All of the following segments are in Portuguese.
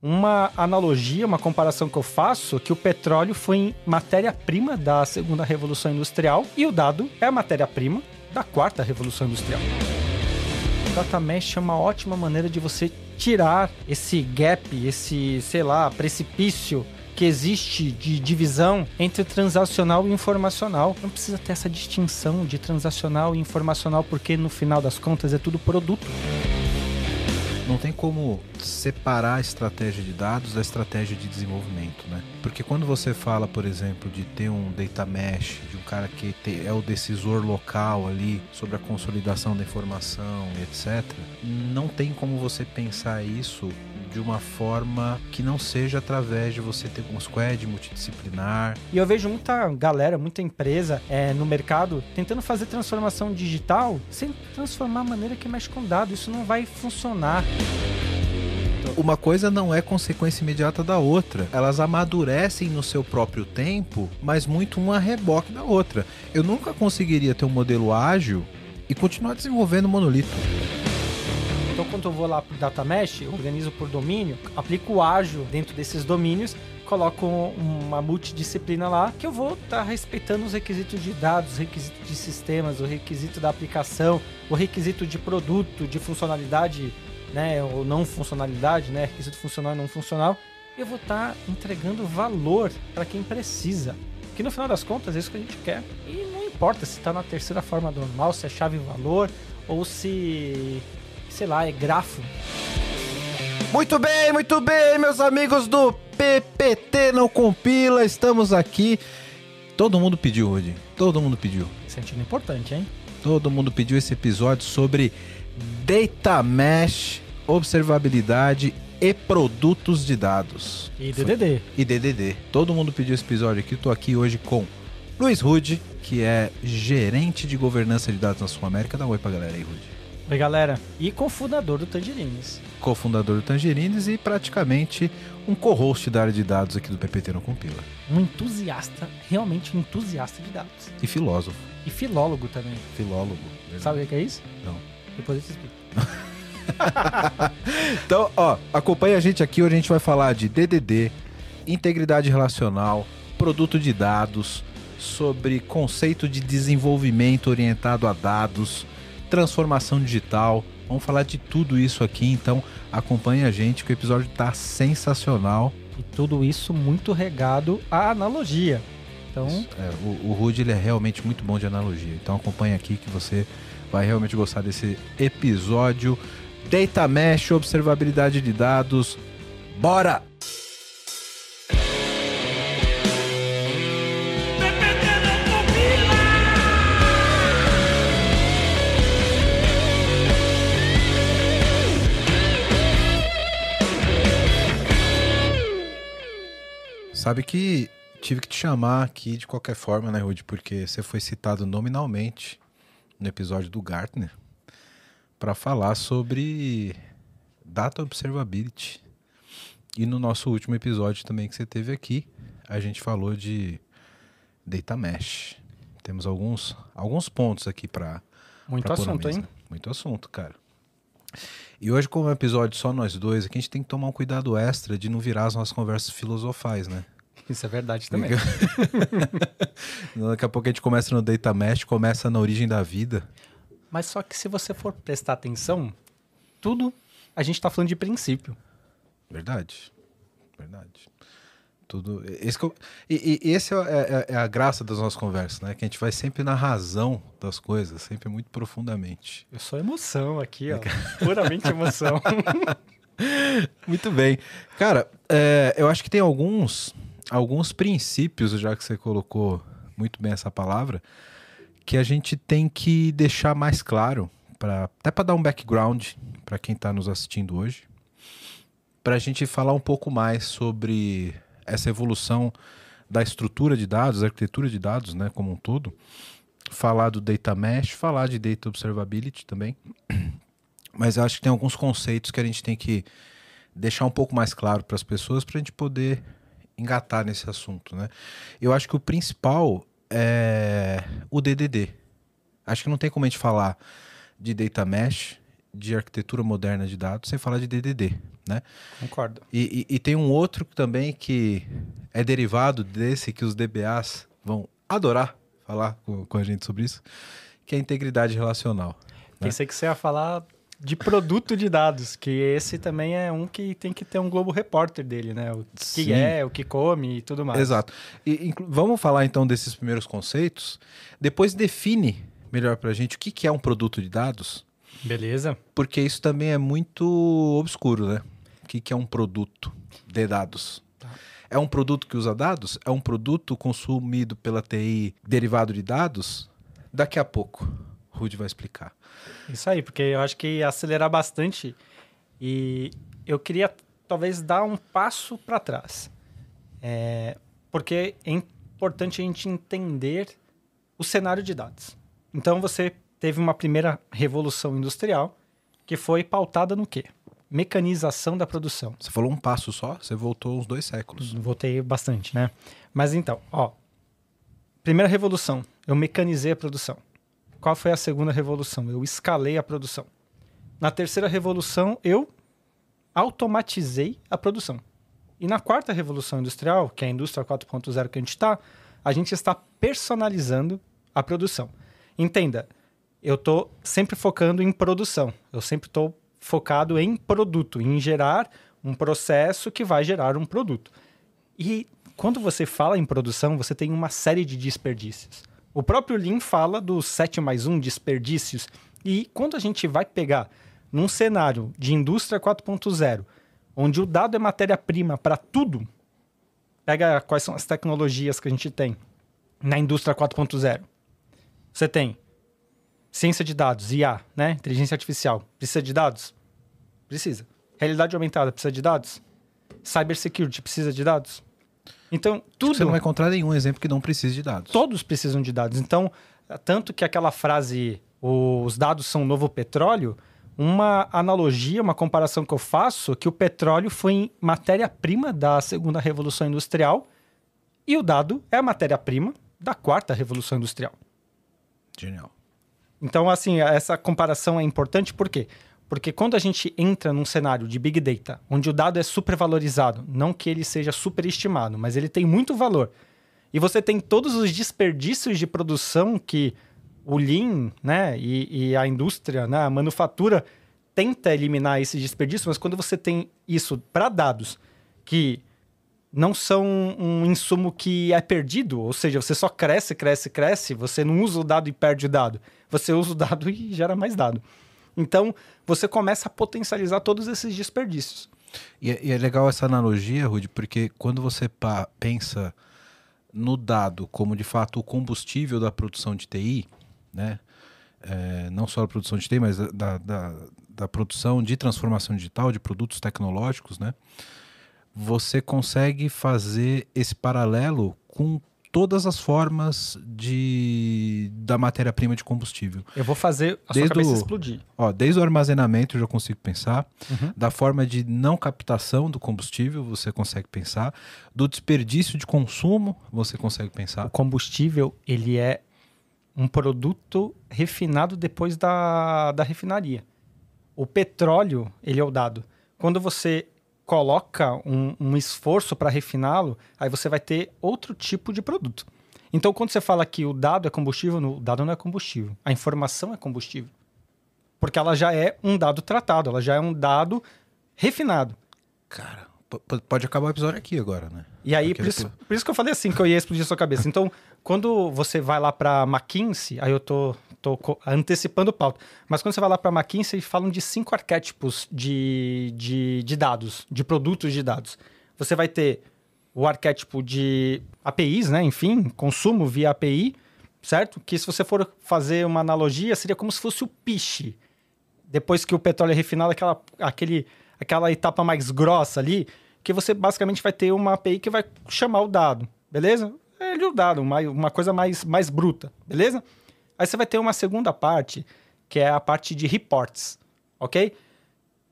Uma analogia, uma comparação que eu faço, que o petróleo foi matéria-prima da segunda revolução industrial e o dado é matéria-prima da quarta revolução industrial. O data mesh é uma ótima maneira de você tirar esse gap, esse, sei lá, precipício que existe de divisão entre transacional e informacional. Não precisa ter essa distinção de transacional e informacional, porque no final das contas é tudo produto. Não tem como separar a estratégia de dados da estratégia de desenvolvimento, né? Porque quando você fala, por exemplo, de ter um data mesh, de um cara que é o decisor local ali sobre a consolidação da informação, etc., não tem como você pensar isso de uma forma que não seja através de você ter um squad multidisciplinar. E eu vejo muita galera, muita empresa é, no mercado tentando fazer transformação digital sem transformar a maneira que mexe com dados. Isso não vai funcionar uma coisa não é consequência imediata da outra. Elas amadurecem no seu próprio tempo, mas muito uma reboque da outra. Eu nunca conseguiria ter um modelo ágil e continuar desenvolvendo monolito. Então, quando eu vou lá para Data Mesh, organizo por domínio, aplico o ágil dentro desses domínios, coloco uma multidisciplina lá, que eu vou estar tá respeitando os requisitos de dados, os requisitos de sistemas, o requisito da aplicação, o requisito de produto, de funcionalidade, né, ou não funcionalidade, né, requisito funcional e não funcional. Eu vou estar tá entregando valor para quem precisa. Que no final das contas é isso que a gente quer. E não importa se está na terceira forma normal, se é chave valor ou se sei lá, é grafo. Muito bem, muito bem, meus amigos do PPT Não Compila, estamos aqui. Todo mundo pediu hoje, todo mundo pediu. Sentindo importante, hein? Todo mundo pediu esse episódio sobre Data Mesh, observabilidade e produtos de dados. E DDD. E DDD. Todo mundo pediu esse episódio aqui. Estou aqui hoje com Luiz Rude, que é gerente de governança de dados na Sul América. Dá um oi pra galera aí, Rude. Oi, galera. E cofundador do Tangerines. Cofundador do Tangerines e praticamente um co-host da área de dados aqui do PPT no Compila. Um entusiasta, realmente um entusiasta de dados. E filósofo. E filólogo também. Filólogo. Verdade. Sabe o que é isso? Não. Depois eu te explico. então, ó, acompanha a gente aqui, hoje a gente vai falar de DDD, integridade relacional, produto de dados, sobre conceito de desenvolvimento orientado a dados, transformação digital. Vamos falar de tudo isso aqui, então acompanhe a gente que o episódio está sensacional. E tudo isso muito regado à analogia. Então, é, o, o Rude ele é realmente muito bom de analogia. Então acompanhe aqui que você vai realmente gostar desse episódio. Data Mesh, observabilidade de dados. Bora! Sabe que tive que te chamar aqui de qualquer forma, né, Rude? Porque você foi citado nominalmente no episódio do Gartner para falar sobre Data Observability. E no nosso último episódio também que você teve aqui, a gente falou de Data Mesh. Temos alguns, alguns pontos aqui para. Muito assunto, hein? Muito assunto, cara. E hoje, como é um episódio só nós dois, aqui a gente tem que tomar um cuidado extra de não virar as nossas conversas filosofais, né? Isso é verdade também. Daqui a pouco a gente começa no Data Mesh, começa na origem da vida. Mas só que se você for prestar atenção, tudo a gente está falando de princípio. Verdade. Verdade. Tudo. Esse, eu, e, e esse é, é, é, a graça das nossas conversas, né? Que a gente vai sempre na razão das coisas, sempre muito profundamente. Eu sou emoção aqui, ó. Puramente emoção. muito bem. Cara, é, eu acho que tem alguns alguns princípios, já que você colocou muito bem essa palavra, que a gente tem que deixar mais claro, pra, até para dar um background para quem está nos assistindo hoje, para a gente falar um pouco mais sobre essa evolução da estrutura de dados, arquitetura de dados, né, como um todo, falar do data mesh, falar de data observability também. Mas eu acho que tem alguns conceitos que a gente tem que deixar um pouco mais claro para as pessoas para a gente poder engatar nesse assunto, né? Eu acho que o principal é o DDD. Acho que não tem como a gente falar de data mesh de arquitetura moderna de dados sem falar de DDD, né? Concordo. E, e, e tem um outro também que é derivado desse que os DBAs vão adorar falar com, com a gente sobre isso, que é a integridade relacional. Né? Pensei que você ia falar de produto de dados, que esse também é um que tem que ter um Globo Repórter dele, né? O que Sim. é, o que come e tudo mais. Exato. E, vamos falar então desses primeiros conceitos. Depois define melhor para a gente o que, que é um produto de dados, Beleza. porque isso também é muito obscuro, né? O que, que é um produto de dados? Tá. É um produto que usa dados? É um produto consumido pela TI derivado de dados? Daqui a pouco, Rude vai explicar. Isso aí, porque eu acho que acelerar bastante e eu queria talvez dar um passo para trás. É, porque é importante a gente entender o cenário de dados. Então você teve uma primeira revolução industrial que foi pautada no quê? Mecanização da produção. Você falou um passo só, você voltou uns dois séculos. Voltei bastante, né? Mas então, ó. Primeira revolução, eu mecanizei a produção. Qual foi a segunda revolução? Eu escalei a produção. Na terceira revolução, eu automatizei a produção. E na quarta revolução industrial, que é a indústria 4.0 que a gente está, a gente está personalizando a produção. Entenda, eu estou sempre focando em produção. Eu sempre estou focado em produto, em gerar um processo que vai gerar um produto. E quando você fala em produção, você tem uma série de desperdícios. O próprio Lean fala dos 7 mais 1 desperdícios. E quando a gente vai pegar num cenário de indústria 4.0, onde o dado é matéria-prima para tudo, pega quais são as tecnologias que a gente tem na indústria 4.0. Você tem ciência de dados, IA, né? Inteligência artificial. Precisa de dados? Precisa. Realidade aumentada precisa de dados? Cybersecurity precisa de dados? Então, tudo Você não vai encontrar nenhum exemplo que não precise de dados. todos precisam de dados. Então, tanto que aquela frase, os dados são o novo petróleo, uma analogia, uma comparação que eu faço, que o petróleo foi matéria-prima da segunda revolução industrial e o dado é a matéria-prima da quarta revolução industrial. Genial. Então, assim, essa comparação é importante por quê? Porque quando a gente entra num cenário de Big Data, onde o dado é supervalorizado, não que ele seja superestimado, mas ele tem muito valor, e você tem todos os desperdícios de produção que o Lean né, e, e a indústria, né, a manufatura, tenta eliminar esses desperdícios, mas quando você tem isso para dados que não são um insumo que é perdido, ou seja, você só cresce, cresce, cresce, você não usa o dado e perde o dado, você usa o dado e gera mais dado. Então, você começa a potencializar todos esses desperdícios. E, é- e é legal essa analogia, Rudy, porque quando você pensa no dado como de fato o combustível da produção de TI, né? É, não só da produção de TI, mas da, da- da produção de transformação digital, de produtos tecnológicos, né? Você consegue fazer esse paralelo com todas as formas de da matéria-prima de combustível. Eu vou fazer a sua Desde cabeça o- explodir. Ó, desde o armazenamento eu já consigo pensar, Uhum. da forma de não captação do combustível você consegue pensar, do desperdício de consumo você consegue O pensar. combustível, ele é um produto refinado depois da, da refinaria. O petróleo, ele é o dado. Quando você coloca um, um esforço para refiná-lo, aí você vai ter outro tipo de produto. Então, quando você fala que o dado é combustível, o dado não é combustível. A informação é combustível. Porque ela já é um dado tratado, ela já é um dado refinado. Cara, pode acabar o episódio aqui agora, né? E aí, por isso, por isso que eu falei assim, que eu ia explodir a sua cabeça. Então, quando você vai lá para McKinsey, aí eu tô, tô antecipando o pauta, mas quando você vai lá para McKinsey, falam de cinco arquétipos de, de, de dados, de produtos de dados. Você vai ter o arquétipo de APIs, né? Enfim, consumo via API, certo? Que se você for fazer uma analogia, seria como se fosse o piche. Depois que o petróleo é refinado, aquela, aquele, aquela etapa mais grossa ali, que você basicamente vai ter uma API que vai chamar o dado, beleza? É ele o dado, uma, uma coisa mais, mais bruta, beleza? Aí você vai ter uma segunda parte, que é a parte de reports, ok?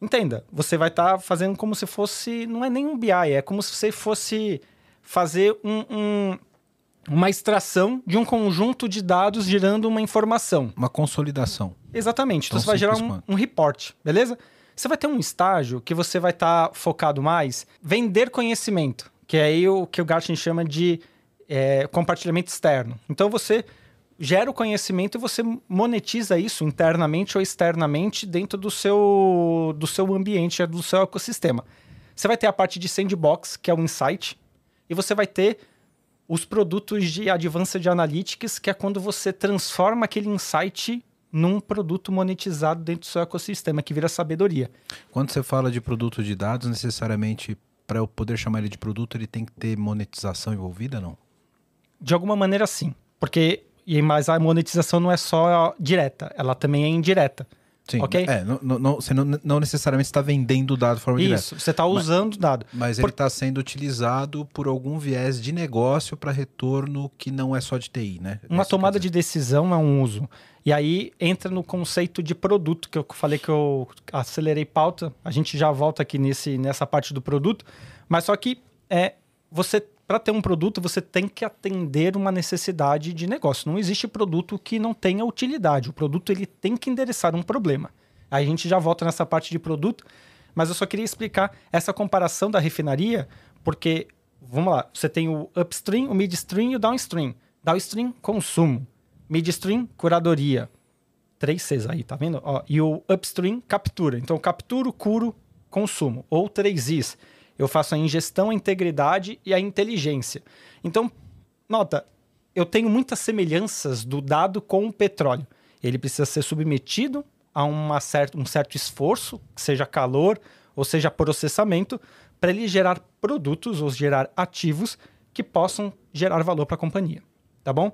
Entenda, você vai estar fazendo como se fosse. Não é nem um BI, é como se você fosse fazer um, um- uma extração de um conjunto de dados gerando uma informação. Uma consolidação. Exatamente. Então Tão você vai gerar um, quanto. um report, beleza? Você vai ter um estágio que você vai estar focado mais vender conhecimento, que é aí o que o Gartner chama de é, compartilhamento externo. Então você gera o conhecimento e você monetiza isso internamente ou externamente dentro do seu, do seu ambiente, do seu ecossistema. Você vai ter a parte de sandbox, que é o insight, e você vai ter os produtos de Advanced Analytics, que é quando você transforma aquele insight num produto monetizado dentro do seu ecossistema, que vira sabedoria. Quando você fala de produto de dados, necessariamente, para eu poder chamar ele de produto, ele tem que ter monetização envolvida, não? De alguma maneira, sim. Porque, e mas a monetização não é só direta, ela também é indireta. Sim. Ok. É, não, não- você não, não necessariamente está vendendo o dado de forma direta. Isso, você está usando o dado. Mas Por- ele está sendo utilizado por algum viés de negócio para retorno que não é só de TI, né? Uma Isso tomada de decisão é um uso. E aí entra no conceito de produto, que eu falei que eu acelerei pauta. A gente já volta aqui nesse, nessa parte do produto. Mas só que é você para ter um produto, você tem que atender uma necessidade de negócio. Não existe produto que não tenha utilidade. O produto ele tem que endereçar um problema. A gente já volta nessa parte de produto, mas eu só queria explicar essa comparação da refinaria, porque vamos lá, você tem o upstream, o midstream e o downstream. Downstream, consumo. Midstream, curadoria. Três Cs aí, tá vendo? Ó, e o upstream, captura. Então, capturo, curo, consumo. Ou três Is. Eu faço a ingestão, a integridade e a inteligência. Então, nota, eu tenho muitas semelhanças do dado com o petróleo. Ele precisa ser submetido a uma certa, um certo esforço, seja calor ou seja processamento, para ele gerar produtos ou gerar ativos que possam gerar valor para a companhia. Tá bom?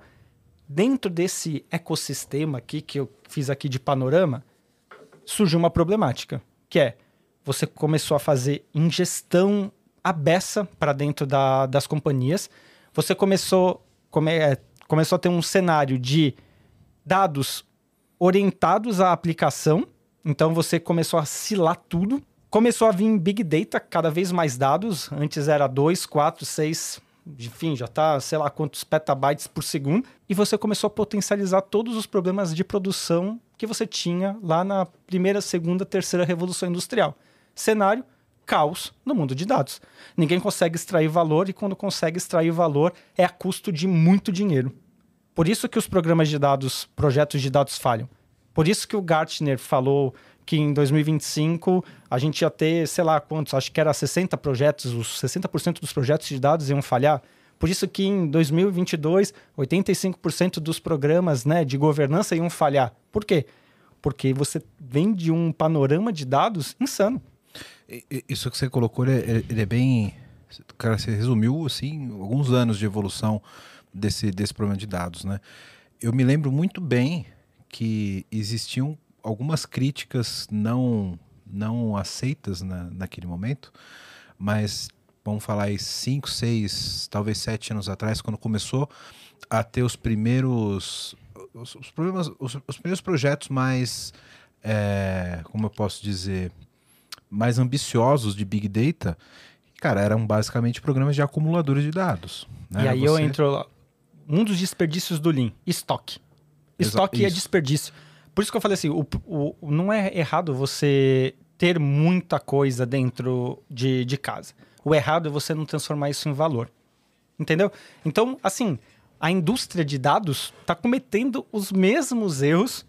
Dentro desse ecossistema aqui que eu fiz aqui de panorama, surgiu uma problemática, que é você começou a fazer ingestão abessa para dentro da- das companhias, você começou, come- é, começou a ter um cenário de dados orientados à aplicação, então você começou a silar tudo, começou a vir Big Data, cada vez mais dados, antes era 2, 4, 6, enfim, já está, sei lá quantos petabytes por segundo, e você começou a potencializar todos os problemas de produção que você tinha lá na primeira, segunda, terceira revolução industrial. Cenário, caos no mundo de dados. Ninguém consegue extrair valor e quando consegue extrair valor é a custo de muito dinheiro. Por isso que os programas de dados, projetos de dados falham. Por isso que o Gartner falou que em 2025 a gente ia ter, sei lá quantos, acho que era 60 projetos, os 60% dos projetos de dados iam falhar. Por isso que em 2022, 85% dos programas né, de governança iam falhar. Por quê? Porque você vem de um panorama de dados insano. Isso que você colocou, ele é, ele é bem. Cara, você resumiu assim alguns anos de evolução desse, desse problema de dados, né? Eu me lembro muito bem que existiam algumas críticas não não aceitas na, naquele momento, mas vamos falar aí cinco, seis, talvez sete anos atrás, quando começou a ter os primeiros os, os problemas, os, os primeiros projetos mais, é, como eu posso dizer, mais ambiciosos de Big Data, cara, eram basicamente programas de acumuladores de dados. né? E aí eu Você- entro lá. Um dos desperdícios do Lean, estoque. Exa- Estoque é isso. desperdício. Por isso que eu falei assim, o- o- não é errado você ter muita coisa dentro de, de casa. O errado é você não transformar isso em valor. Entendeu? Então, assim, a indústria de dados está cometendo os mesmos erros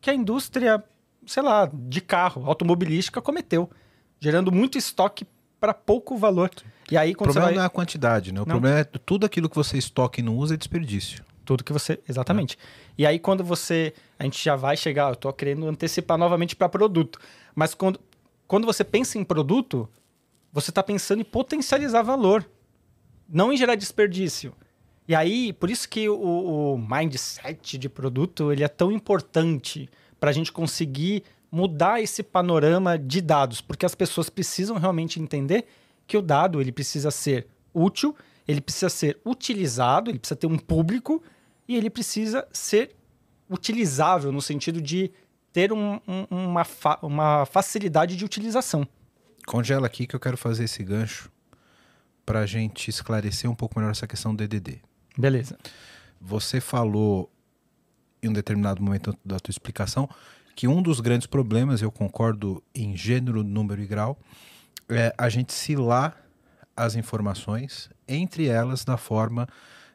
que a indústria, sei lá, de carro, automobilística cometeu, gerando muito estoque para pouco valor. E aí, O quando você problema vai... não é a quantidade, né? O Não. problema é tudo aquilo que você estoca e não usa é desperdício. Tudo que você. Exatamente. E aí, quando você. A gente já vai chegar, eu tô querendo antecipar novamente para produto. Mas quando, quando você pensa em produto, você está pensando em potencializar valor, não em gerar desperdício. E aí, por isso que o, o mindset de produto ele é tão importante para a gente conseguir mudar esse panorama de dados, porque as pessoas precisam realmente entender que o dado ele precisa ser útil, ele precisa ser utilizado, ele precisa ter um público e ele precisa ser utilizável no sentido de ter um- um- uma, fa- uma facilidade de utilização. Congela aqui que eu quero fazer esse gancho para a gente esclarecer um pouco melhor essa questão do DDD. Beleza. Você falou em um determinado momento da tua explicação que um dos grandes problemas, eu concordo em gênero, número e grau, é a gente cilar as informações, entre elas na forma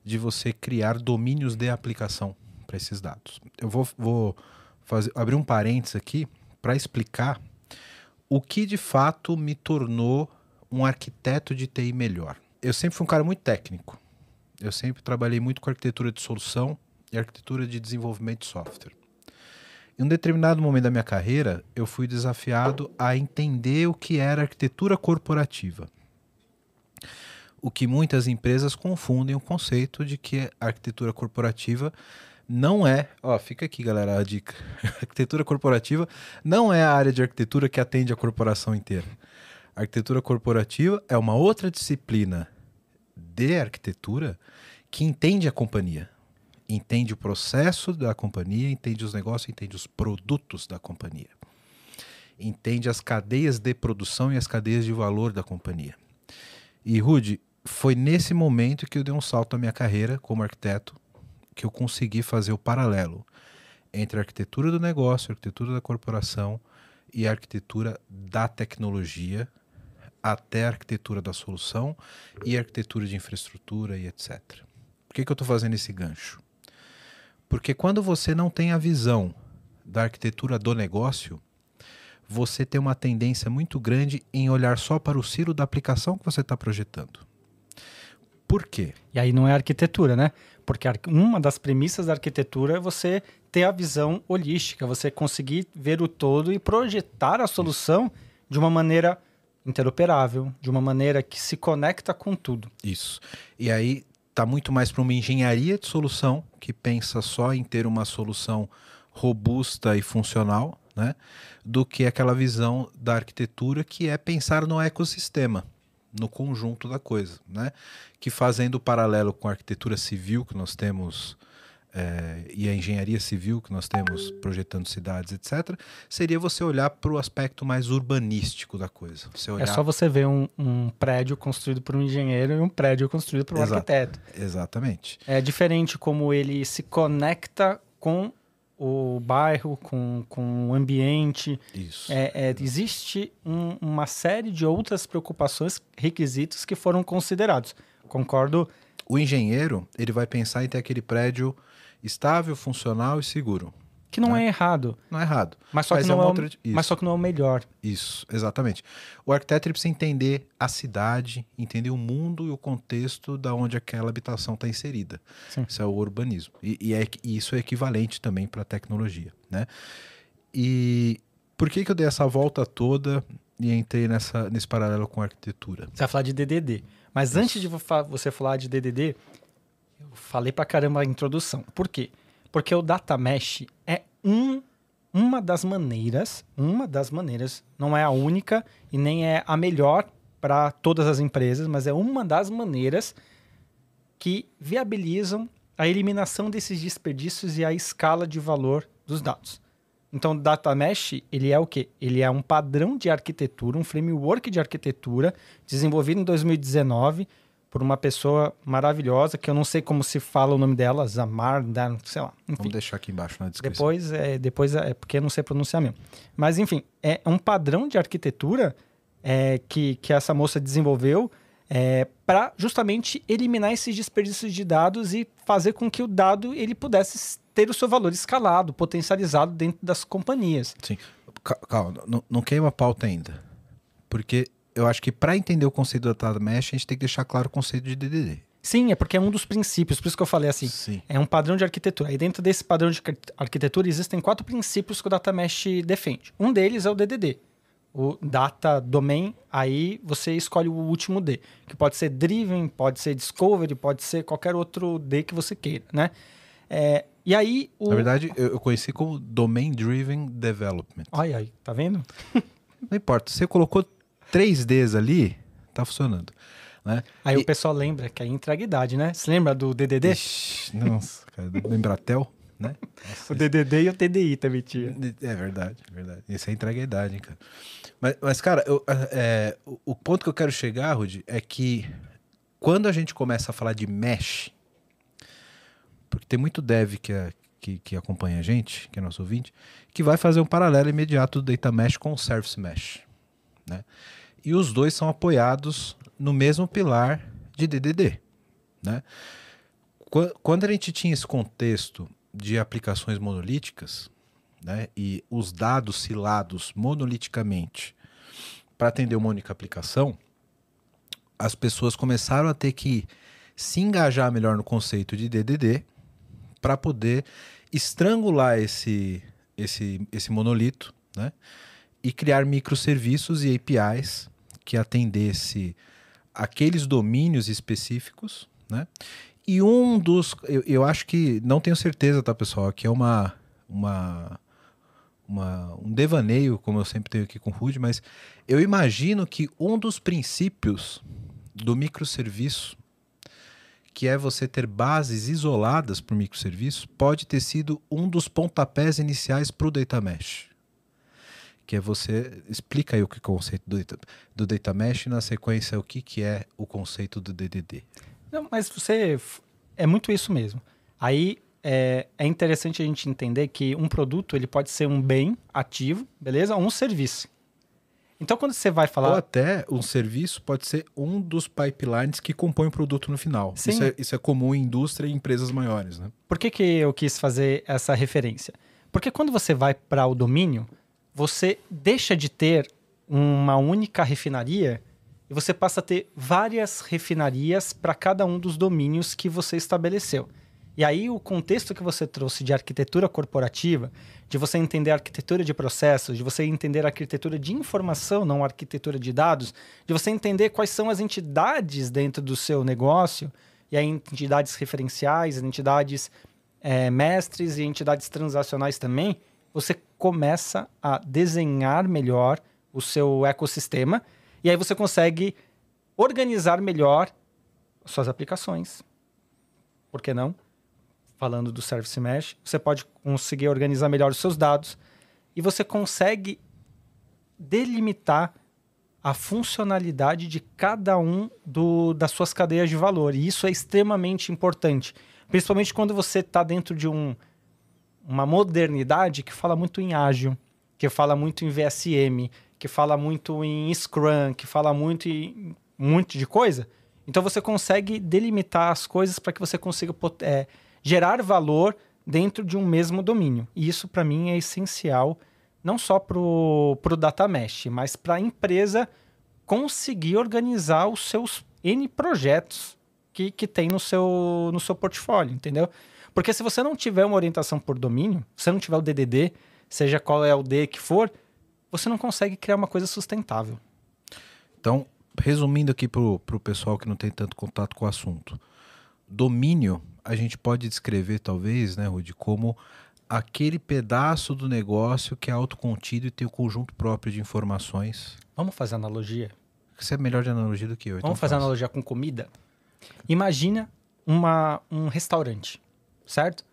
de você criar domínios de aplicação para esses dados. Eu vou, vou fazer, abrir um parênteses aqui para explicar o que de fato me tornou um arquiteto de TI melhor. Eu sempre fui um cara muito técnico. Eu sempre trabalhei muito com arquitetura de solução e arquitetura de desenvolvimento de software. Em um determinado momento da minha carreira, eu fui desafiado a entender o que era arquitetura corporativa. O que muitas empresas confundem o conceito de que a arquitetura corporativa não é, ó, fica aqui, galera, a dica. arquitetura corporativa não é a área de arquitetura que atende a corporação inteira. A arquitetura corporativa é uma outra disciplina de arquitetura que entende a companhia, entende o processo da companhia, entende os negócios, entende os produtos da companhia, entende as cadeias de produção e as cadeias de valor da companhia. E Rude, foi nesse momento que eu dei um salto na minha carreira como arquiteto que eu consegui fazer o paralelo entre a arquitetura do negócio, a arquitetura da corporação e a arquitetura da tecnologia, até a arquitetura da solução e a arquitetura de infraestrutura e etc. Por que, que eu estou fazendo esse gancho? Porque quando você não tem a visão da arquitetura do negócio, você tem uma tendência muito grande em olhar só para o ciro da aplicação que você está projetando. Por quê? E aí não é arquitetura, né? Porque uma das premissas da arquitetura é você ter a visão holística, você conseguir ver o todo e projetar a solução Isso. de uma maneira interoperável, de uma maneira que se conecta com tudo. Isso. E aí tá muito mais para uma engenharia de solução que pensa só em ter uma solução robusta e funcional, né, do que aquela visão da arquitetura que é pensar no ecossistema no conjunto da coisa, né? Que fazendo o paralelo com a arquitetura civil que nós temos é, e a engenharia civil que nós temos projetando cidades, etc., seria você olhar para o aspecto mais urbanístico da coisa. É olhar... É só você ver um, um, prédio construído por um engenheiro e um prédio construído por um Exa arquiteto. Exatamente. É diferente como ele se conecta com o bairro, com, com o ambiente. Isso. É, é, existe um, uma série de outras preocupações, requisitos que foram considerados. Concordo. O engenheiro, ele vai pensar em ter aquele prédio estável, funcional e seguro. Que não né? é errado. Não é errado. Mas só, mas que, não é, é outra... mas só que não é o melhor. Isso, exatamente. O arquiteto precisa entender a cidade, entender o mundo e o contexto da onde aquela habitação está inserida. Sim. Isso é o urbanismo. E, e, é, e isso é equivalente também para a tecnologia. Né? E por que, que eu dei essa volta toda e entrei nessa, nesse paralelo com a arquitetura? Você vai falar de DDD. Mas antes de você falar de DDD, eu falei para caramba a introdução. Por quê? Porque o data mesh é um, uma das maneiras, uma das maneiras, não é a única e nem é a melhor para todas as empresas, mas é uma das maneiras que viabilizam a eliminação desses desperdícios e a escala de valor dos dados. Então, o Data Mesh, ele é o quê? Ele é um padrão de arquitetura, um framework de arquitetura desenvolvido em 2019 por uma pessoa maravilhosa, que eu não sei como se fala o nome dela, Zamar, sei lá. Enfim. Vamos deixar aqui embaixo na descrição. Depois, é, depois é porque eu não sei pronunciar mesmo. Mas, enfim, é um padrão de arquitetura é, que, que essa moça desenvolveu é, para justamente eliminar esses desperdícios de dados e fazer com que o dado ele pudesse ter o seu valor escalado, potencializado dentro das companhias. Sim. Calma, não, não queima a pauta ainda. Porque eu acho que para entender o conceito do data mesh, a gente tem que deixar claro o conceito de DDD. Sim, é porque é um dos princípios, por isso que eu falei assim. Sim. É um padrão de arquitetura. E dentro desse padrão de arquitetura existem quatro princípios que o data mesh defende. Um deles é o DDD. O data domain, aí você escolhe o último D, que pode ser driven, pode ser discovery, pode ser qualquer outro D que você queira, né? É, e aí o... Na verdade, eu conheci como domain driven development. Ai, ai, tá vendo? Não importa, você colocou 3Ds ali, tá funcionando. Né? Aí e... o pessoal lembra que é integridade, né? Você lembra do DDD? Ixi, nossa, cara, do Embratel, né? Nossa, o DDD e o TDI também tinha. É verdade, é verdade. Isso é integridade, hein, cara. Mas, mas cara, eu, é, o, o ponto que eu quero chegar, Rudy, é que quando a gente começa a falar de mesh, porque tem muito dev que, é, que, que acompanha a gente, que é nosso ouvinte, que vai fazer um paralelo imediato do Data Mesh com o Service Mesh. Né? E os dois são apoiados no mesmo pilar de DDD. Né? Quando a gente tinha esse contexto de aplicações monolíticas, né, e os dados silados monoliticamente para atender uma única aplicação, as pessoas começaram a ter que se engajar melhor no conceito de DDD para poder estrangular esse, esse, esse monolito né? E criar microserviços e APIs que atendesse aqueles domínios específicos. Né? E um dos. Eu, eu acho que. Não tenho certeza, tá, pessoal? Que é uma. uma uma, um devaneio, como eu sempre tenho aqui com o Rude, mas eu imagino que um dos princípios do microserviço que é você ter bases isoladas para o microserviço, pode ter sido um dos pontapés iniciais para o Data Mesh. Que é você. Explica aí o que é o conceito do Data, do data Mesh e na sequência o que, que é o conceito do DDD. Não, mas você. É muito isso mesmo. Aí é, é interessante a gente entender que um produto ele pode ser um bem ativo, beleza? Ou um serviço. Então, quando você vai falar. Ou até um serviço pode ser um dos pipelines que compõe o produto no final. Sim. Isso, é, isso é comum em indústria e empresas maiores, né? Por que, que eu quis fazer essa referência? Porque quando você vai para o domínio, você deixa de ter uma única refinaria e você passa a ter várias refinarias para cada um dos domínios que você estabeleceu. E aí o contexto que você trouxe de arquitetura corporativa, de você entender a arquitetura de processos, de você entender a arquitetura de informação, não a arquitetura de dados, de você entender quais são as entidades dentro do seu negócio, e aí entidades referenciais, entidades é, mestres e entidades transacionais também, você começa a desenhar melhor o seu ecossistema e aí você consegue organizar melhor suas aplicações. Por que não? falando do Service Mesh, você pode conseguir organizar melhor os seus dados e você consegue delimitar a funcionalidade de cada um do, das suas cadeias de valor. E isso é extremamente importante, principalmente quando você está dentro de um, uma modernidade que fala muito em ágil, que fala muito em VSM, que fala muito em Scrum, que fala muito em um monte de coisa. Então você consegue delimitar as coisas para que você consiga é, gerar valor dentro de um mesmo domínio. E isso, para mim, é essencial, não só para o data mesh, mas para a empresa conseguir organizar os seus N projetos que, que tem no seu, no seu portfólio, entendeu? Porque se você não tiver uma orientação por domínio, se você não tiver o DDD, seja qual é o D que for, você não consegue criar uma coisa sustentável. Então, resumindo aqui para o pessoal que não tem tanto contato com o assunto, domínio a gente pode descrever, talvez, né, Rudy, como aquele pedaço do negócio que é autocontido e tem o um conjunto próprio de informações. Vamos fazer analogia? Você é melhor de analogia do que eu. Então Vamos fazer faz. analogia com comida? Imagina uma, um restaurante, certo?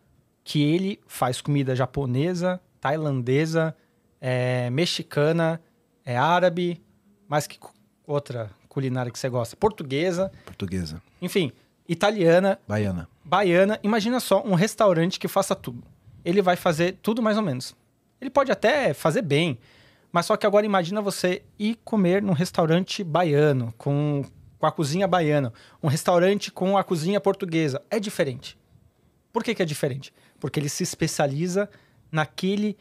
Que ele faz comida japonesa, tailandesa, é, mexicana, é árabe, mais que outra culinária que você gosta? Portuguesa. Portuguesa. Enfim, italiana. Baiana. Baiana. Imagina só um restaurante que faça tudo. Ele vai fazer tudo mais ou menos. Ele pode até fazer bem, mas só que agora imagina você ir comer num restaurante baiano, com, com a cozinha baiana, um restaurante com a cozinha portuguesa. É diferente. Por que, que é diferente? Porque ele se especializa naquele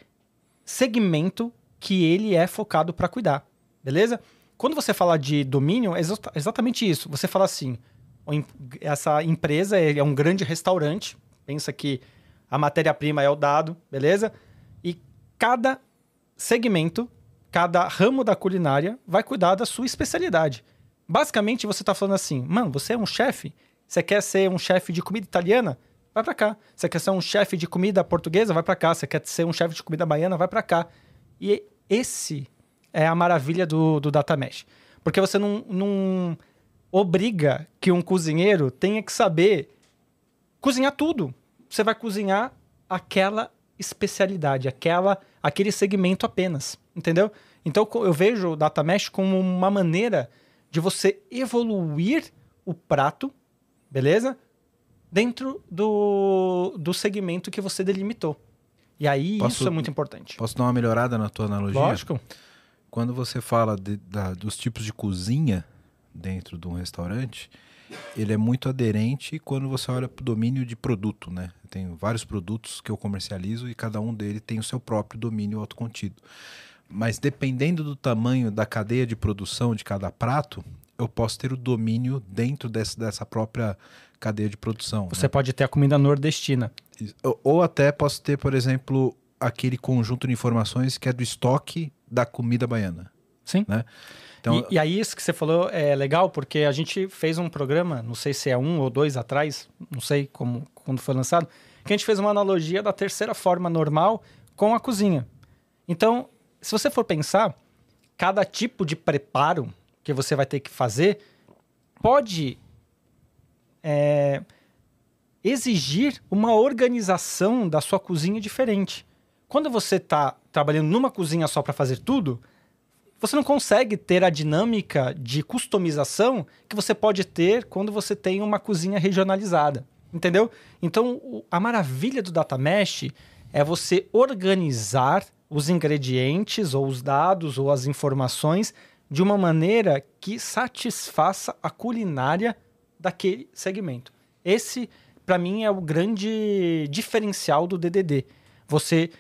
segmento que ele é focado para cuidar. Beleza? Quando você fala de domínio, é exatamente isso. Você fala assim: essa empresa é, é um grande restaurante. Pensa que a matéria-prima é o dado, beleza? E cada segmento, cada ramo da culinária vai cuidar da sua especialidade. Basicamente, você está falando assim, mano, você é um chefe? Você quer ser um chefe de comida italiana? Vai para cá. Você quer ser um chefe de comida portuguesa? Vai para cá. Você quer ser um chefe de comida baiana? Vai para cá. E esse é a maravilha do, do Data Mesh. Porque você não, não obriga que um cozinheiro tenha que saber cozinhar tudo. Você vai cozinhar aquela especialidade, aquela, aquele segmento apenas, entendeu? Então eu vejo o Data Mesh como uma maneira de você evoluir o prato, beleza? Dentro do, do segmento que você delimitou. E aí Posso- isso é muito importante. Posso dar uma melhorada na tua analogia? Lógico. Quando você fala de- da- dos tipos de cozinha dentro de um restaurante, ele é muito aderente quando você olha para o domínio de produto, né? Eu tenho vários produtos que eu comercializo e cada um deles tem o seu próprio domínio autocontido. Mas dependendo do tamanho da cadeia de produção de cada prato, eu posso ter o domínio dentro dessa, dessa própria cadeia de produção. Você pode ter a comida nordestina. né? Ou, ou até posso ter, por exemplo, aquele conjunto de informações que é do estoque da comida baiana. Sim. Né? Então, e, e aí, isso que você falou é legal, porque a gente fez um programa, não sei se é um ou dois atrás, não sei como quando foi lançado, que a gente fez uma analogia da terceira forma normal com a cozinha. Então, se você for pensar, cada tipo de preparo que você vai ter que fazer pode é, exigir uma organização da sua cozinha diferente. Quando você está trabalhando numa cozinha só para fazer tudo, você não consegue ter a dinâmica de customização que você pode ter quando você tem uma cozinha regionalizada. Entendeu? Então, a maravilha do Data Mesh é você organizar os ingredientes, ou os dados, ou as informações de uma maneira que satisfaça a culinária daquele segmento. Esse, para mim, é o grande diferencial do DDD. Você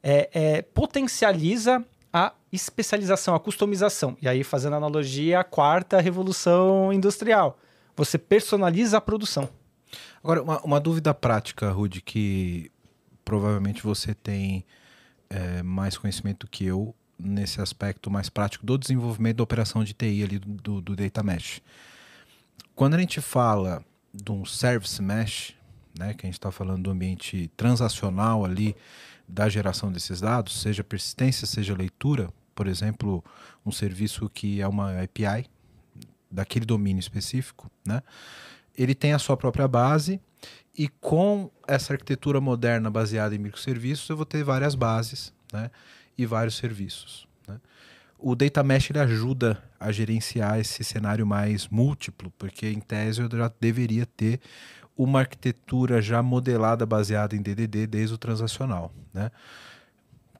é, é, potencializa a especialização, a customização. E aí, fazendo analogia à quarta revolução industrial, você personaliza a produção. Agora, uma, uma dúvida prática, Rudy, que provavelmente você tem é, mais conhecimento que eu nesse aspecto mais prático do desenvolvimento da operação de TI ali do, do, do Data Mesh. Quando a gente fala de um Service Mesh, né, que a gente está falando do ambiente transacional ali da geração desses dados, seja persistência, seja leitura, por exemplo, um serviço que é uma API daquele domínio específico, né? ele tem a sua própria base e com essa arquitetura moderna baseada em microserviços, eu vou ter várias bases né, e vários serviços. O Data Mesh ele ajuda a gerenciar esse cenário mais múltiplo, porque em tese eu já deveria ter uma arquitetura já modelada baseada em DDD desde o transacional. Né?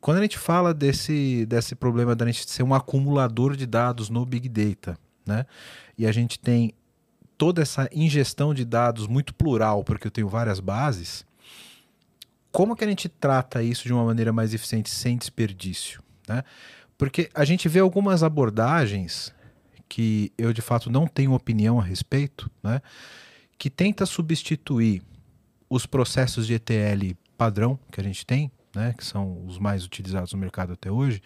Quando a gente fala desse, desse problema da gente ser um acumulador de dados no Big Data, né? e a gente tem toda essa ingestão de dados muito plural, porque eu tenho várias bases, como que a gente trata isso de uma maneira mais eficiente, sem desperdício? Né? Porque a gente vê algumas abordagens que eu de fato não tenho opinião a respeito, né? que tenta substituir os processos de ETL padrão que a gente tem, né? que são os mais utilizados no mercado até hoje,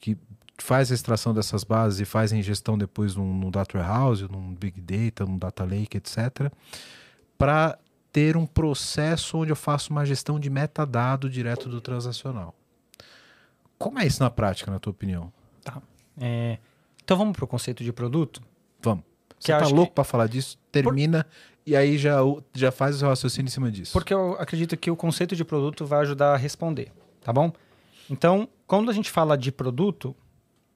que faz a extração dessas bases e faz a ingestão depois num, num data warehouse, num big data, num data lake, etc, para ter um processo onde eu faço uma gestão de metadado direto do transacional. Como é isso na prática, na tua opinião? É, então vamos para o conceito de produto? Vamos. Você tá louco que- para falar disso? Termina e aí já, já faz o seu raciocínio em cima disso. Porque eu acredito que o conceito de produto vai ajudar a responder, tá bom? Então, quando a gente fala de produto,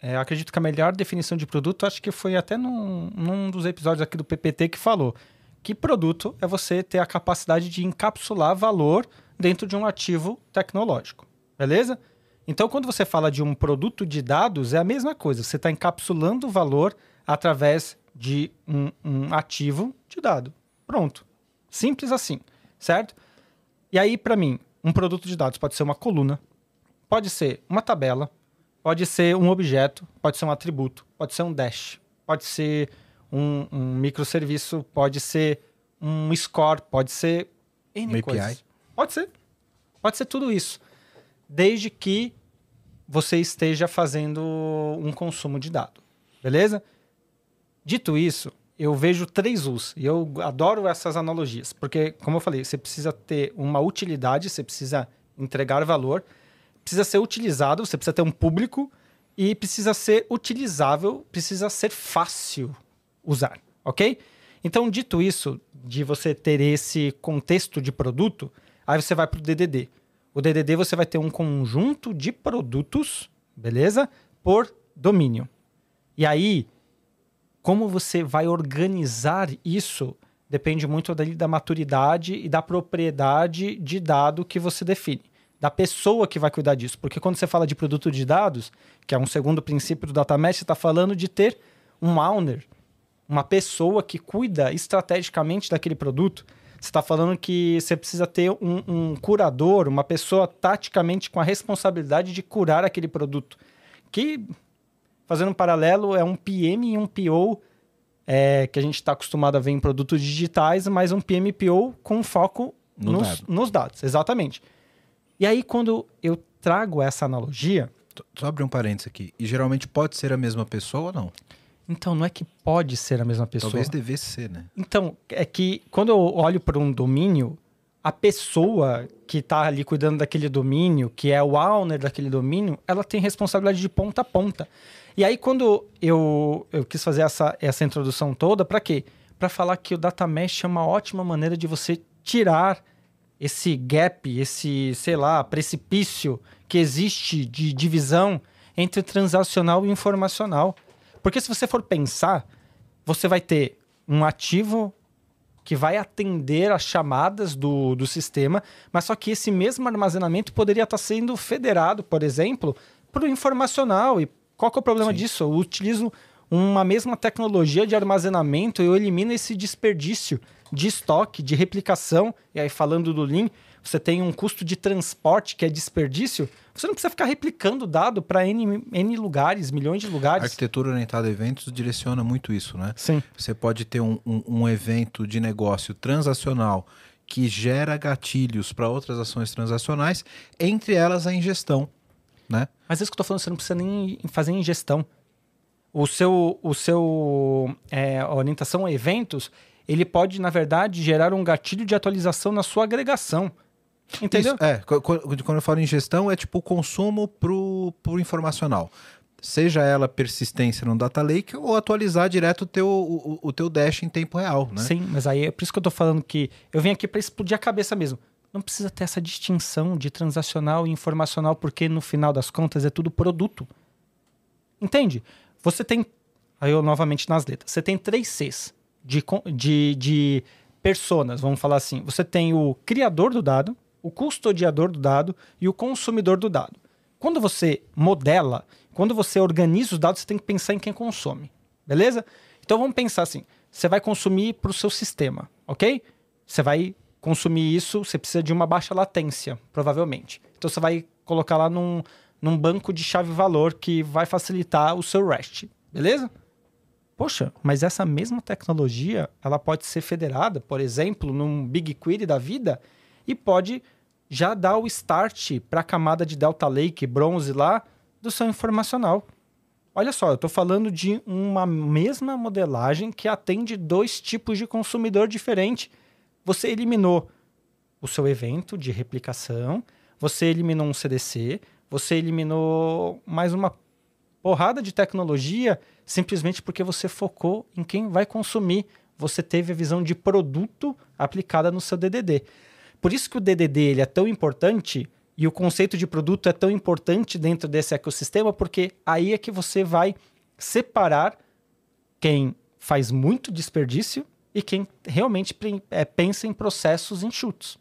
é, acredito que a melhor definição de produto, acho que foi até num, num dos episódios aqui do PPT que falou que produto é você ter a capacidade de encapsular valor dentro de um ativo tecnológico, beleza? Então, quando você fala de um produto de dados, é a mesma coisa. Você está encapsulando o valor através de um, um ativo de dado. Pronto. Simples assim, certo? E aí, para mim, um produto de dados pode ser uma coluna, pode ser uma tabela, pode ser um objeto, pode ser um atributo, pode ser um dash, pode ser um, um microserviço, pode ser um score, pode ser N Uma API. coisas. Pode ser. Pode ser tudo isso. Desde que você esteja fazendo um consumo de dado. Beleza? Dito isso, eu vejo três U's e eu adoro essas analogias, porque, como eu falei, você precisa ter uma utilidade, você precisa entregar valor, precisa ser utilizado, você precisa ter um público e precisa ser utilizável, precisa ser fácil usar, ok? Então, dito isso, de você ter esse contexto de produto, aí você vai para o DDD. O DDD você vai ter um conjunto de produtos, beleza? Por domínio. E aí, como você vai organizar isso depende muito da, da maturidade e da propriedade de dado que você define. Da pessoa que vai cuidar disso. Porque quando você fala de produto de dados, que é um segundo princípio do data mesh, você está falando de ter um owner, uma pessoa que cuida estrategicamente daquele produto. Você está falando que você precisa ter um, um, curador, uma pessoa taticamente com a responsabilidade de curar aquele produto. Que, fazendo um paralelo, é um PM e um PO é, que a gente está acostumado a ver em produtos digitais, mas um PMPO com foco no nos, dado. nos dados. Exatamente. E aí, quando eu trago essa analogia. Só abrir um parênteses aqui. E geralmente pode ser a mesma pessoa ou não? Então, não é que pode ser a mesma pessoa. Talvez devesse ser, né? Então, é que quando eu olho para um domínio, a pessoa que está ali cuidando daquele domínio, que é o owner daquele domínio, ela tem responsabilidade de ponta a ponta. E aí, quando eu, eu quis fazer essa, essa introdução toda, para quê? Para falar que o data mesh é uma ótima maneira de você tirar esse gap, esse, sei lá, precipício que existe de divisão entre transacional e informacional. Porque se você for pensar, você vai ter um ativo que vai atender as chamadas do, do sistema, mas só que esse mesmo armazenamento poderia estar sendo federado, por exemplo, para o informacional. E qual que é o problema Sim. disso? Eu utilizo uma mesma tecnologia de armazenamento, eu elimino esse desperdício de estoque, de replicação. E aí, falando do Lean, você tem um custo de transporte que é desperdício, você não precisa ficar replicando dado para N, N lugares, milhões de lugares. A arquitetura orientada a eventos direciona muito isso, né? Sim. Você pode ter um, um, um evento de negócio transacional que gera gatilhos para outras ações transacionais, entre elas a ingestão, né? Mas isso que eu estou falando, você não precisa nem fazer ingestão. O seu, o seu é, orientação a eventos, ele pode, na verdade, gerar um gatilho de atualização na sua agregação. Entendeu? Isso, é, quando eu falo em gestão, é tipo o consumo pro, pro informacional. Seja ela persistência no data lake ou atualizar direto o teu, o, o teu dash em tempo real, né? Sim, mas aí é por isso que eu tô falando que eu vim aqui para explodir a cabeça mesmo. Não precisa ter essa distinção de transacional e informacional, porque no final das contas é tudo produto. Entende? Você tem. Aí eu novamente nas letras. Você tem três Cs de, de, de personas, vamos falar assim. Você tem o criador do dado, o custodiador do dado e o consumidor do dado. Quando você modela, quando você organiza os dados, você tem que pensar em quem consome. Beleza? Então vamos pensar assim: você vai consumir para o seu sistema, ok? Você vai consumir isso, você precisa de uma baixa latência, provavelmente. Então você vai colocar lá num, num banco de chave-valor que vai facilitar o seu REST, beleza? Poxa, mas essa mesma tecnologia, ela pode ser federada, por exemplo, num BigQuery da vida e pode já dá o start para a camada de Delta Lake, bronze lá, do seu informacional. Olha só, eu estou falando de uma mesma modelagem que atende dois tipos de consumidor diferente. Você eliminou o seu evento de replicação, você eliminou um CDC, você eliminou mais uma porrada de tecnologia simplesmente porque você focou em quem vai consumir. Você teve a visão de produto aplicada no seu DDD. Por isso que o DDD ele é tão importante e o conceito de produto é tão importante dentro desse ecossistema, porque aí é que você vai separar quem faz muito desperdício e quem realmente é, pensa em processos enxutos.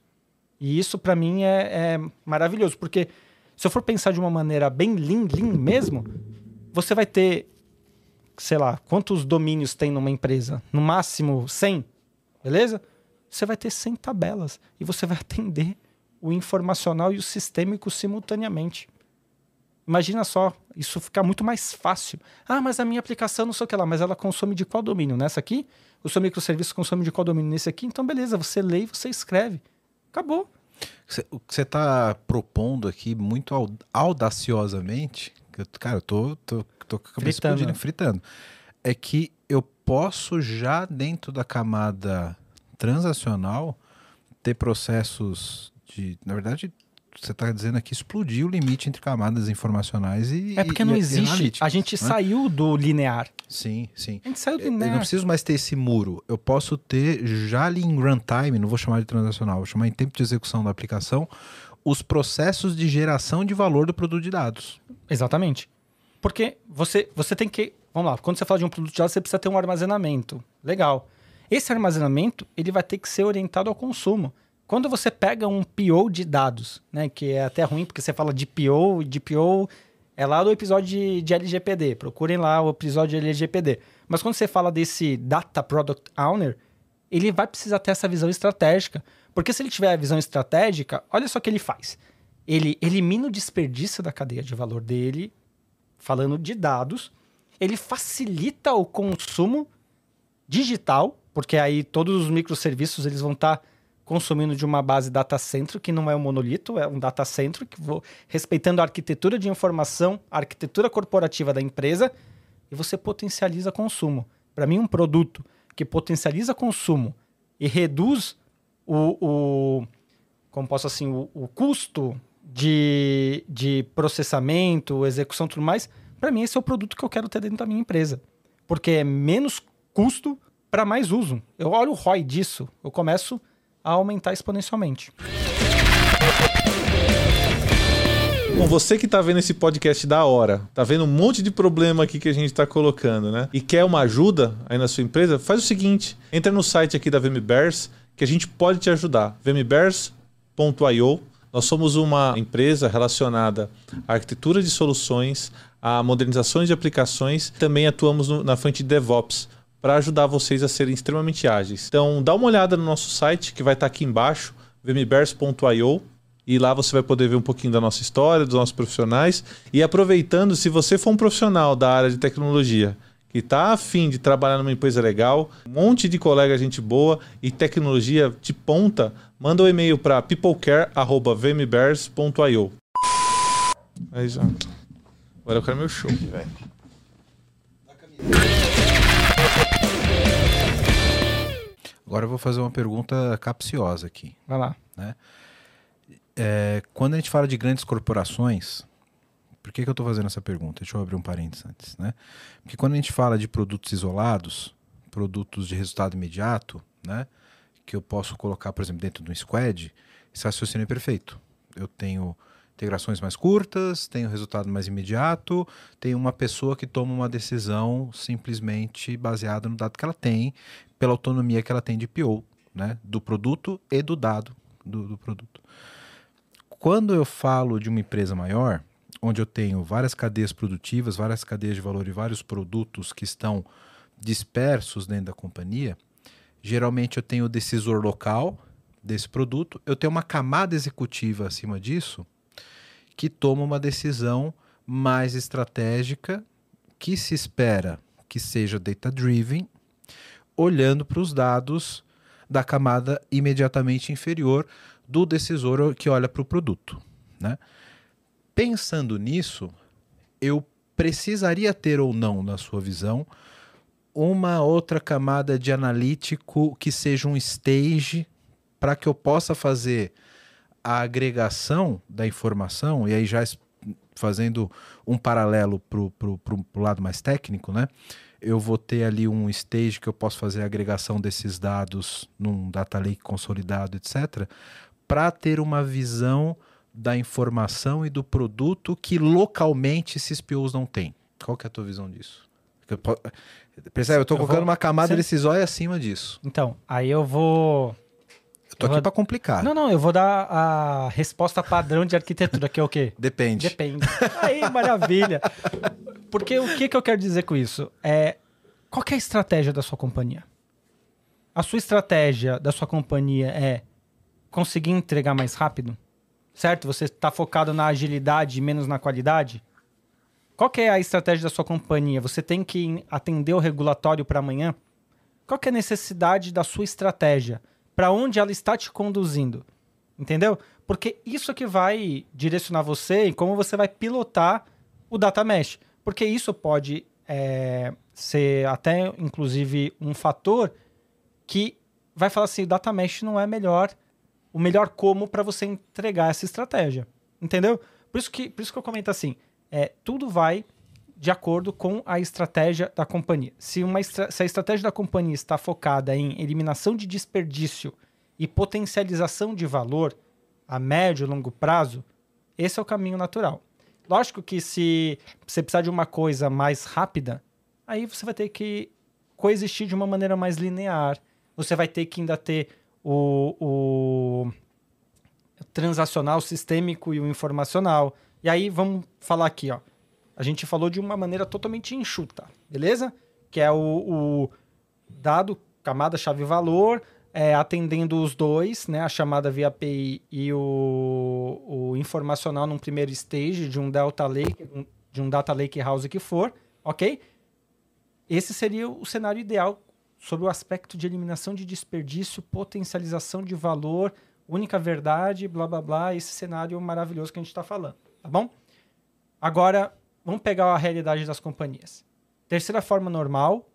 E isso, para mim, é, é, maravilhoso, porque se eu for pensar de uma maneira bem lean, lean mesmo, você vai ter, sei lá, quantos domínios tem numa empresa? No máximo 100, beleza? Você vai ter 100 tabelas e você vai atender o informacional e o sistêmico simultaneamente. Imagina só, isso fica muito mais fácil. Ah, mas a minha aplicação não sei o que lá, mas ela consome de qual domínio? Nessa aqui? O seu microserviço consome de qual domínio? Nesse aqui? Então, beleza, você lê e você escreve. Acabou. O que você está propondo aqui muito audaciosamente, cara, eu tô, tô, tô com a cabeça fritando. explodindo, fritando, é que eu posso já dentro da camada transacional ter processos de. Na verdade, você está dizendo aqui explodir o limite entre camadas informacionais e. É porque não existe. a gente né? saiu do linear. Sim, sim. A gente saiu do linear. Eu não preciso mais ter esse muro. Eu posso ter já ali em runtime, não vou chamar de transacional, vou chamar em tempo de execução da aplicação, os processos de geração de valor do produto de dados. Exatamente. Porque você, você tem que. Vamos lá, quando você fala de um produto de dados, você precisa ter um armazenamento. Legal. Esse armazenamento ele vai ter que ser orientado ao consumo. Quando você pega um PO de dados, né, que é até ruim porque você fala de PO, de PO é lá do episódio de, de LGPD. Procurem lá o episódio de LGPD. Mas quando você fala desse Data Product Owner, ele vai precisar ter essa visão estratégica. Porque se ele tiver a visão estratégica, olha só o que ele faz. Ele elimina o desperdício da cadeia de valor dele, falando de dados. Ele facilita o consumo digital, porque aí todos os microserviços eles vão estar tá consumindo de uma base data center, que não é um monolito, é um data center, que vou, respeitando a arquitetura de informação, a arquitetura corporativa da empresa, e você potencializa consumo. Para mim, um produto que potencializa consumo e reduz o, o como posso assim, o, o custo de, de processamento, execução tudo mais, para mim esse é o produto que eu quero ter dentro da minha empresa. Porque é menos custo para mais uso. Eu olho o ROI disso, eu começo a aumentar exponencialmente. Bom, você que está vendo esse podcast da hora, tá vendo um monte de problema aqui que a gente está colocando, né? E quer uma ajuda aí na sua empresa, faz o seguinte: entra no site aqui da VMBears que a gente pode te ajudar. vmbears.io. Nós somos uma empresa relacionada à arquitetura de soluções, a modernizações de aplicações, também atuamos no, na frente de DevOps para ajudar vocês a serem extremamente ágeis. Então, dá uma olhada no nosso site, que vai estar tá aqui embaixo, vmbears.io, e lá você vai poder ver um pouquinho da nossa história, dos nossos profissionais. E aproveitando, se você for um profissional da área de tecnologia que está afim de trabalhar numa empresa legal, um monte de colega gente boa e tecnologia de ponta, manda um e-mail para peoplecare.vmbears.io. Aí já. Agora eu quero meu show. velho. Agora eu vou fazer uma pergunta capciosa aqui. Vai lá. Né? É, quando a gente fala de grandes corporações, por que, que eu estou fazendo essa pergunta? Deixa eu abrir um parênteses antes. Né? Porque quando a gente fala de produtos isolados, produtos de resultado imediato, né? que eu posso colocar, por exemplo, dentro de um squad, esse raciocínio é perfeito. Eu tenho integrações mais curtas, tenho resultado mais imediato, tenho uma pessoa que toma uma decisão simplesmente baseada no dado que ela tem, pela autonomia que ela tem de PO, né, do produto e do dado do, do produto. Quando eu falo de uma empresa maior, onde eu tenho várias cadeias produtivas, várias cadeias de valor e vários produtos que estão dispersos dentro da companhia, geralmente eu tenho o decisor local desse produto, eu tenho uma camada executiva acima disso que toma uma decisão mais estratégica que se espera que seja data-driven olhando para os dados da camada imediatamente inferior do decisor que olha para o produto. Né? Pensando nisso, eu precisaria ter ou não, na sua visão, uma outra camada de analítico que seja um stage para que eu possa fazer a agregação da informação, e aí já fazendo um paralelo para o lado mais técnico, né? Eu vou ter ali um stage que eu posso fazer a agregação desses dados num data lake consolidado, etc., para ter uma visão da informação e do produto que localmente esses POs não têm. Qual que é a tua visão disso? Percebe? Eu estou colocando vou... uma camada Sim. decisória acima disso. Então, aí eu vou eu tô eu aqui vou... para complicar. Não, não, eu vou dar a resposta padrão de arquitetura, que é o quê? Depende. Depende. Aí, maravilha. Porque o que, que eu quero dizer com isso? É, qual é a estratégia da sua companhia? A sua estratégia da sua companhia é conseguir entregar mais rápido? Certo? Você está focado na agilidade e menos na qualidade? Qual é a estratégia da sua companhia? Você tem que atender o regulatório para amanhã? Qual é a necessidade da sua estratégia? Para onde ela está te conduzindo? Entendeu? Porque isso que vai direcionar você e como você vai pilotar o data mesh. Porque isso pode é, ser até, inclusive, um fator que vai falar assim, o data mesh não é melhor, o melhor como para você entregar essa estratégia. Entendeu? Por isso que, por isso que eu comento assim, é, tudo vai de acordo com a estratégia da companhia. Se, uma estra se a estratégia da companhia está focada em eliminação de desperdício e potencialização de valor a médio e longo prazo, esse é o caminho natural. Lógico que se você precisar de uma coisa mais rápida, aí você vai ter que coexistir de uma maneira mais linear Você vai ter que ainda ter o, o transacional, sistêmico e o informacional. E aí vamos falar aqui, ó. A gente falou de uma maneira totalmente enxuta, beleza? Que é o, o dado, camada, chave, valor, é, atendendo os dois, né? A chamada via API e o, o informacional num primeiro stage de um Delta Lake, de um Data Lake House que for, ok? Esse seria o cenário ideal sobre o aspecto de eliminação de desperdício, potencialização de valor, única verdade, blá blá blá, esse cenário maravilhoso que a gente está falando, tá bom? Agora, vamos pegar a realidade das companhias. Terceira forma normal,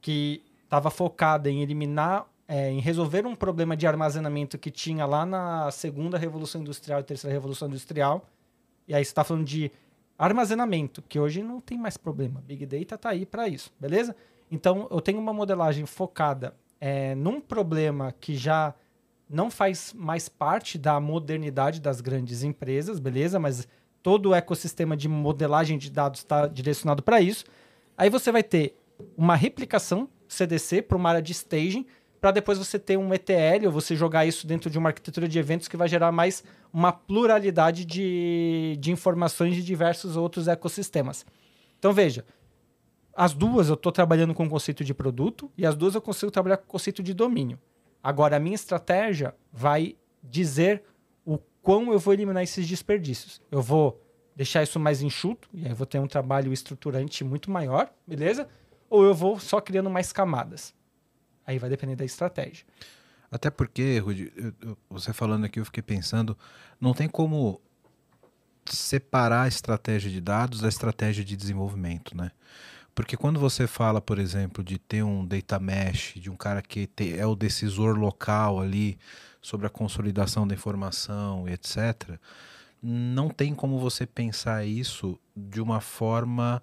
que estava focada em eliminar, é, em resolver um problema de armazenamento que tinha lá na segunda revolução industrial e terceira revolução industrial. E aí você está falando de armazenamento, que hoje não tem mais problema. Big Data está aí para isso, beleza? Então, eu tenho uma modelagem focada é, num problema que já não faz mais parte da modernidade das grandes empresas, beleza? Mas todo o ecossistema de modelagem de dados está direcionado para isso. Aí você vai ter uma replicação CDC para uma área de staging, para depois você ter um ETL ou você jogar isso dentro de uma arquitetura de eventos que vai gerar mais uma pluralidade de, de informações de diversos outros ecossistemas. Então veja, as duas eu estou trabalhando com o conceito de produto e as duas eu consigo trabalhar com o conceito de domínio. Agora, a minha estratégia vai dizer quão eu vou eliminar esses desperdícios. Eu vou deixar isso mais enxuto, e aí eu vou ter um trabalho estruturante muito maior, beleza? Ou eu vou só criando mais camadas. Aí vai depender da estratégia. Até porque, Rudi, você falando aqui, eu fiquei pensando, não tem como separar a estratégia de dados da estratégia de desenvolvimento, né? Porque quando você fala, por exemplo, de ter um data mesh, de um cara que é o decisor local ali sobre a consolidação da informação e etc., não tem como você pensar isso de uma forma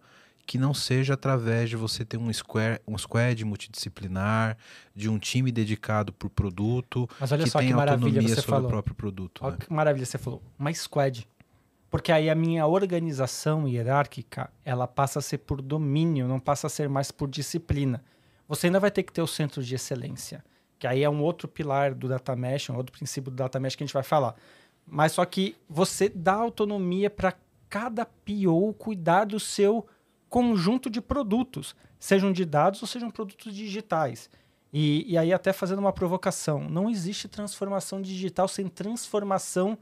que não seja através de você ter um, square, um squad multidisciplinar, de um time dedicado por produto, Mas olha que só tem que maravilha autonomia você sobre falou. o próprio produto. Olha né? que maravilha você falou. Uma squad. Porque aí a minha organização hierárquica, ela passa a ser por domínio, não passa a ser mais por disciplina. Você ainda vai ter que ter o centro de excelência, que aí é um outro pilar do data mesh, um outro princípio do data mesh que a gente vai falar. Mas só que você dá autonomia para cada PO cuidar do seu conjunto de produtos, sejam de dados ou sejam produtos digitais. E, e aí até fazendo uma provocação, não existe transformação digital sem transformação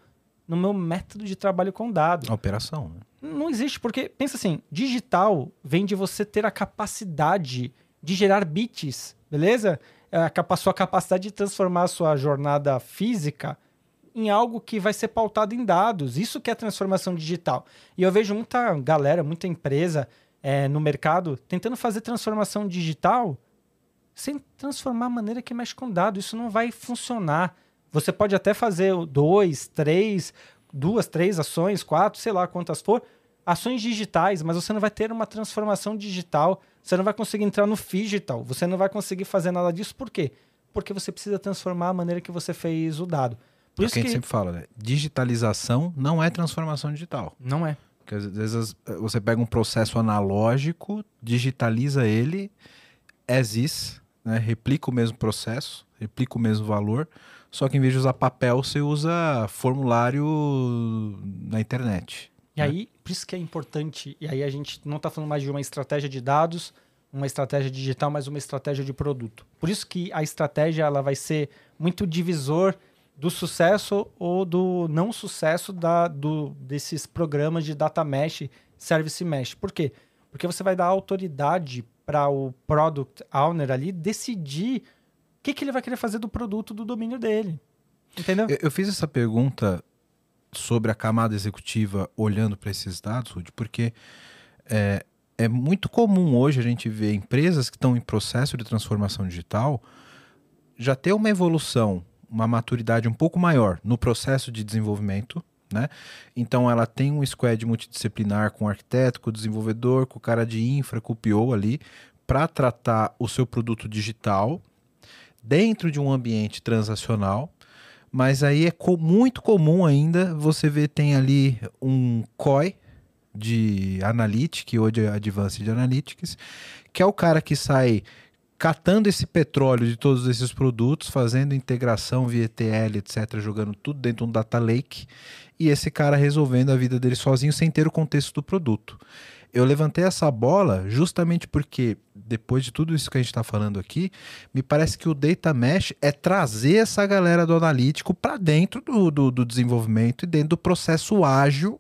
no meu método de trabalho com dados. Operação, né? Não existe, porque, pensa assim, digital vem de você ter a capacidade de gerar bits, beleza? É A sua capacidade de transformar a sua jornada física em algo que vai ser pautado em dados. Isso que é transformação digital. E eu vejo muita galera, muita empresa é, no mercado tentando fazer transformação digital sem transformar a maneira que mexe com dados. Isso não vai funcionar. Você pode até fazer dois, três, duas, três ações, quatro, sei lá quantas for, ações digitais, mas você não vai ter uma transformação digital. Você não vai conseguir entrar no digital. Você não vai conseguir fazer nada disso. Por quê? Porque você precisa transformar a maneira que você fez o dado. Por É o isso que a gente sempre fala, né? Digitalização não é transformação digital. não é. Porque às vezes você pega um processo analógico, digitaliza ele, as is, né? replica o mesmo processo, replica o mesmo valor, só que em vez de usar papel, você usa formulário na internet. E aí, por isso que é importante, e aí a gente não está falando mais de uma estratégia de dados, uma estratégia digital, mas uma estratégia de produto. Por isso que a estratégia ela vai ser muito divisor do sucesso ou do não sucesso da, do, desses programas de data mesh, service mesh. Por quê? Porque você vai dar autoridade para o product owner ali decidir o que, que ele vai querer fazer do produto do domínio dele. Entendeu? Eu, eu fiz essa pergunta sobre a camada executiva olhando para esses dados, Rudy, porque é, é muito comum hoje a gente ver empresas que estão em processo de transformação digital já ter uma evolução, uma maturidade um pouco maior no processo de desenvolvimento. Né? Então ela tem um squad multidisciplinar com o arquiteto, com o desenvolvedor, com o cara de infra, com o PO ali, para tratar o seu produto digital dentro de um ambiente transacional mas aí é co- muito comum ainda você ver tem ali um COI de Analytics ou de Advanced Analytics, que é o cara que sai catando esse petróleo de todos esses produtos, fazendo integração via ETL, etc., jogando tudo dentro de um data lake, e esse cara resolvendo a vida dele sozinho sem ter o contexto do produto. Eu levantei essa bola justamente porque, depois de tudo isso que a gente está falando aqui, me parece que o Data Mesh é trazer essa galera do analítico para dentro do, do, do desenvolvimento e dentro do processo ágil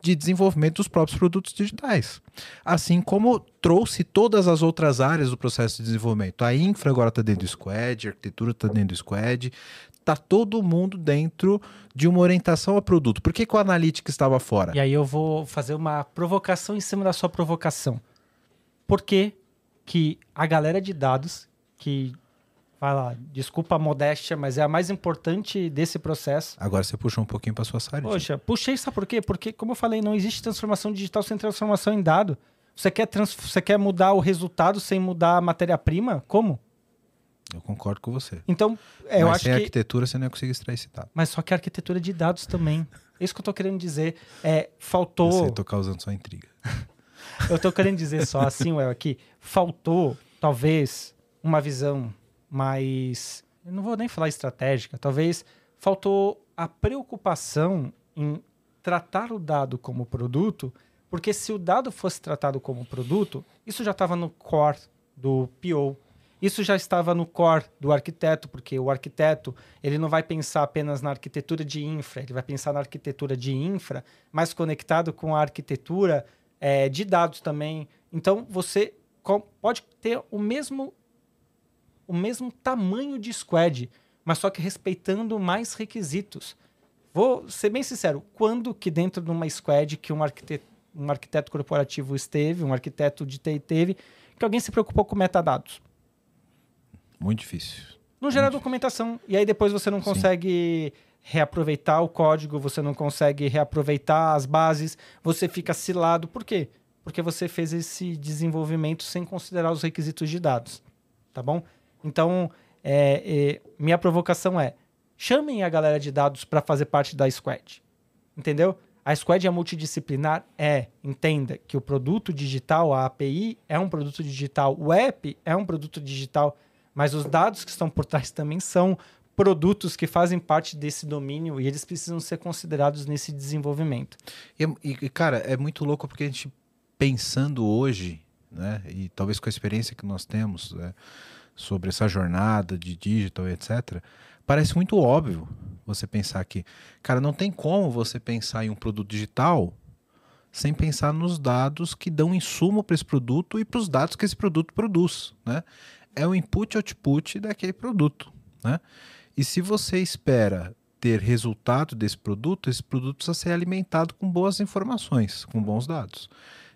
de desenvolvimento dos próprios produtos digitais. Assim como trouxe todas as outras áreas do processo de desenvolvimento. A infra agora está dentro do Squad, a arquitetura está dentro do Squad, está todo mundo dentro de uma orientação a produto. Por que, que o Analytics estava fora? E aí eu vou fazer uma provocação em cima da sua provocação. Por que, que a galera de dados, que vai lá, desculpa a modéstia, mas é a mais importante desse processo. Agora você puxou um pouquinho para sua sardinha. Poxa, puxei, sabe por quê? Porque, como eu falei, não existe transformação digital sem transformação em dado. Você quer, trans... você quer mudar o resultado sem mudar a matéria-prima? Como? Eu concordo com você. Então, é, eu acho sem que... arquitetura você não ia conseguir extrair esse dado. Mas só que a arquitetura de dados também. É isso que eu tô querendo dizer. É, faltou... Você tô causando só intriga. eu tô querendo dizer só assim, Well, aqui. Faltou, talvez, uma visão mais... Eu não vou nem falar estratégica. Talvez faltou a preocupação em tratar o dado como produto, porque se o dado fosse tratado como produto, isso já estava no core do PO, isso já estava no core do arquiteto, porque o arquiteto ele não vai pensar apenas na arquitetura de infra, ele vai pensar na arquitetura de infra, mais conectado com a arquitetura é, de dados também. Então você pode ter o mesmo o mesmo tamanho de squad, mas só que respeitando mais requisitos. Vou ser bem sincero, quando que dentro de uma squad que um arquiteto, um arquiteto corporativo esteve, um arquiteto de TI teve, que alguém se preocupou com metadados? Muito difícil. Não gera Muito documentação. Difícil. E aí depois você não consegue Sim. reaproveitar o código, você não consegue reaproveitar as bases, você fica cilado. Por quê? Porque você fez esse desenvolvimento sem considerar os requisitos de dados. Tá bom? Então, é, é, minha provocação é: chamem a galera de dados para fazer parte da Squad. Entendeu? A Squad é multidisciplinar? É. Entenda que o produto digital, a API, é um produto digital, o app é um produto digital mas os dados que estão por trás também são produtos que fazem parte desse domínio e eles precisam ser considerados nesse desenvolvimento. E, e, cara, é muito louco porque a gente pensando hoje, né, e talvez com a experiência que nós temos né, sobre essa jornada de digital, etc., parece muito óbvio você pensar que, cara, não tem como você pensar em um produto digital sem pensar nos dados que dão insumo para esse produto e para os dados que esse produto produz, né? É o input e output daquele produto. Né? E se você espera ter resultado desse produto, esse produto precisa ser alimentado com boas informações, com bons dados.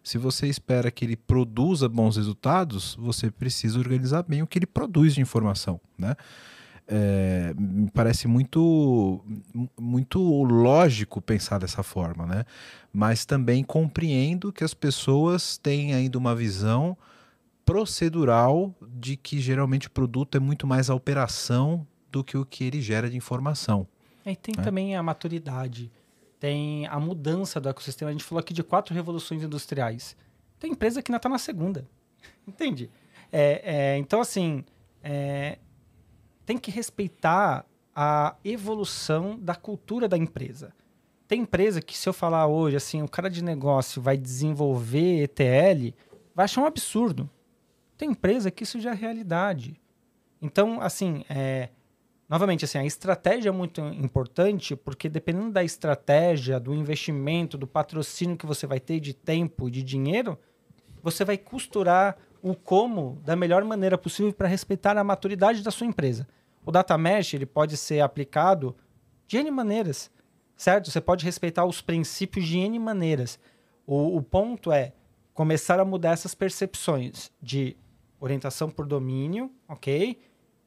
Se você espera que ele produza bons resultados, você precisa organizar bem o que ele produz de informação. Né? É, me parece muito, muito lógico pensar dessa forma, né? mas também compreendo que as pessoas têm ainda uma visão procedural de que geralmente o produto é muito mais a operação do que o que ele gera de informação. E tem né? também a maturidade, tem a mudança do ecossistema. A gente falou aqui de quatro revoluções industriais. Tem empresa que ainda está na segunda. Entende? É, é, então, assim, é, tem que respeitar a evolução da cultura da empresa. Tem empresa que, se eu falar hoje, assim, o cara de negócio vai desenvolver ETL, vai achar um absurdo. Tem empresa que isso já é realidade. Então, assim, é, novamente, assim, a estratégia é muito importante porque dependendo da estratégia, do investimento, do patrocínio que você vai ter de tempo e de dinheiro, você vai costurar o como da melhor maneira possível para respeitar a maturidade da sua empresa. O data mesh ele pode ser aplicado de N maneiras, certo? Você pode respeitar os princípios de N maneiras. O, o ponto é começar a mudar essas percepções de orientação por domínio, ok?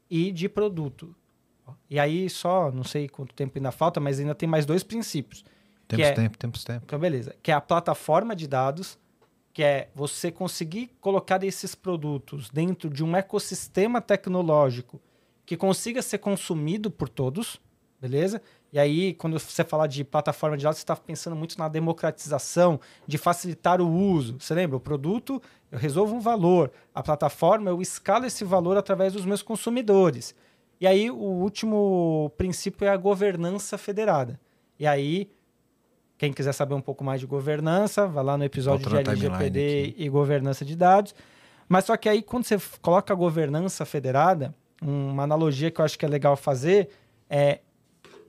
E de produto. E aí só, não sei quanto tempo ainda falta, mas ainda tem mais dois princípios. Temos é, tempo, temos tempo. Então, beleza. Que é a plataforma de dados, que é você conseguir colocar esses produtos dentro de um ecossistema tecnológico que consiga ser consumido por todos, beleza? E aí, quando você fala de plataforma de dados, você está pensando muito na democratização, de facilitar o uso. Você lembra? O produto, eu resolvo um valor. A plataforma, eu escalo esse valor através dos meus consumidores. E aí, o último princípio é a governança federada. E aí, quem quiser saber um pouco mais de governança, vai lá no episódio de LGPD e governança de dados. Mas só que aí, quando você coloca a governança federada, uma analogia que eu acho que é legal fazer é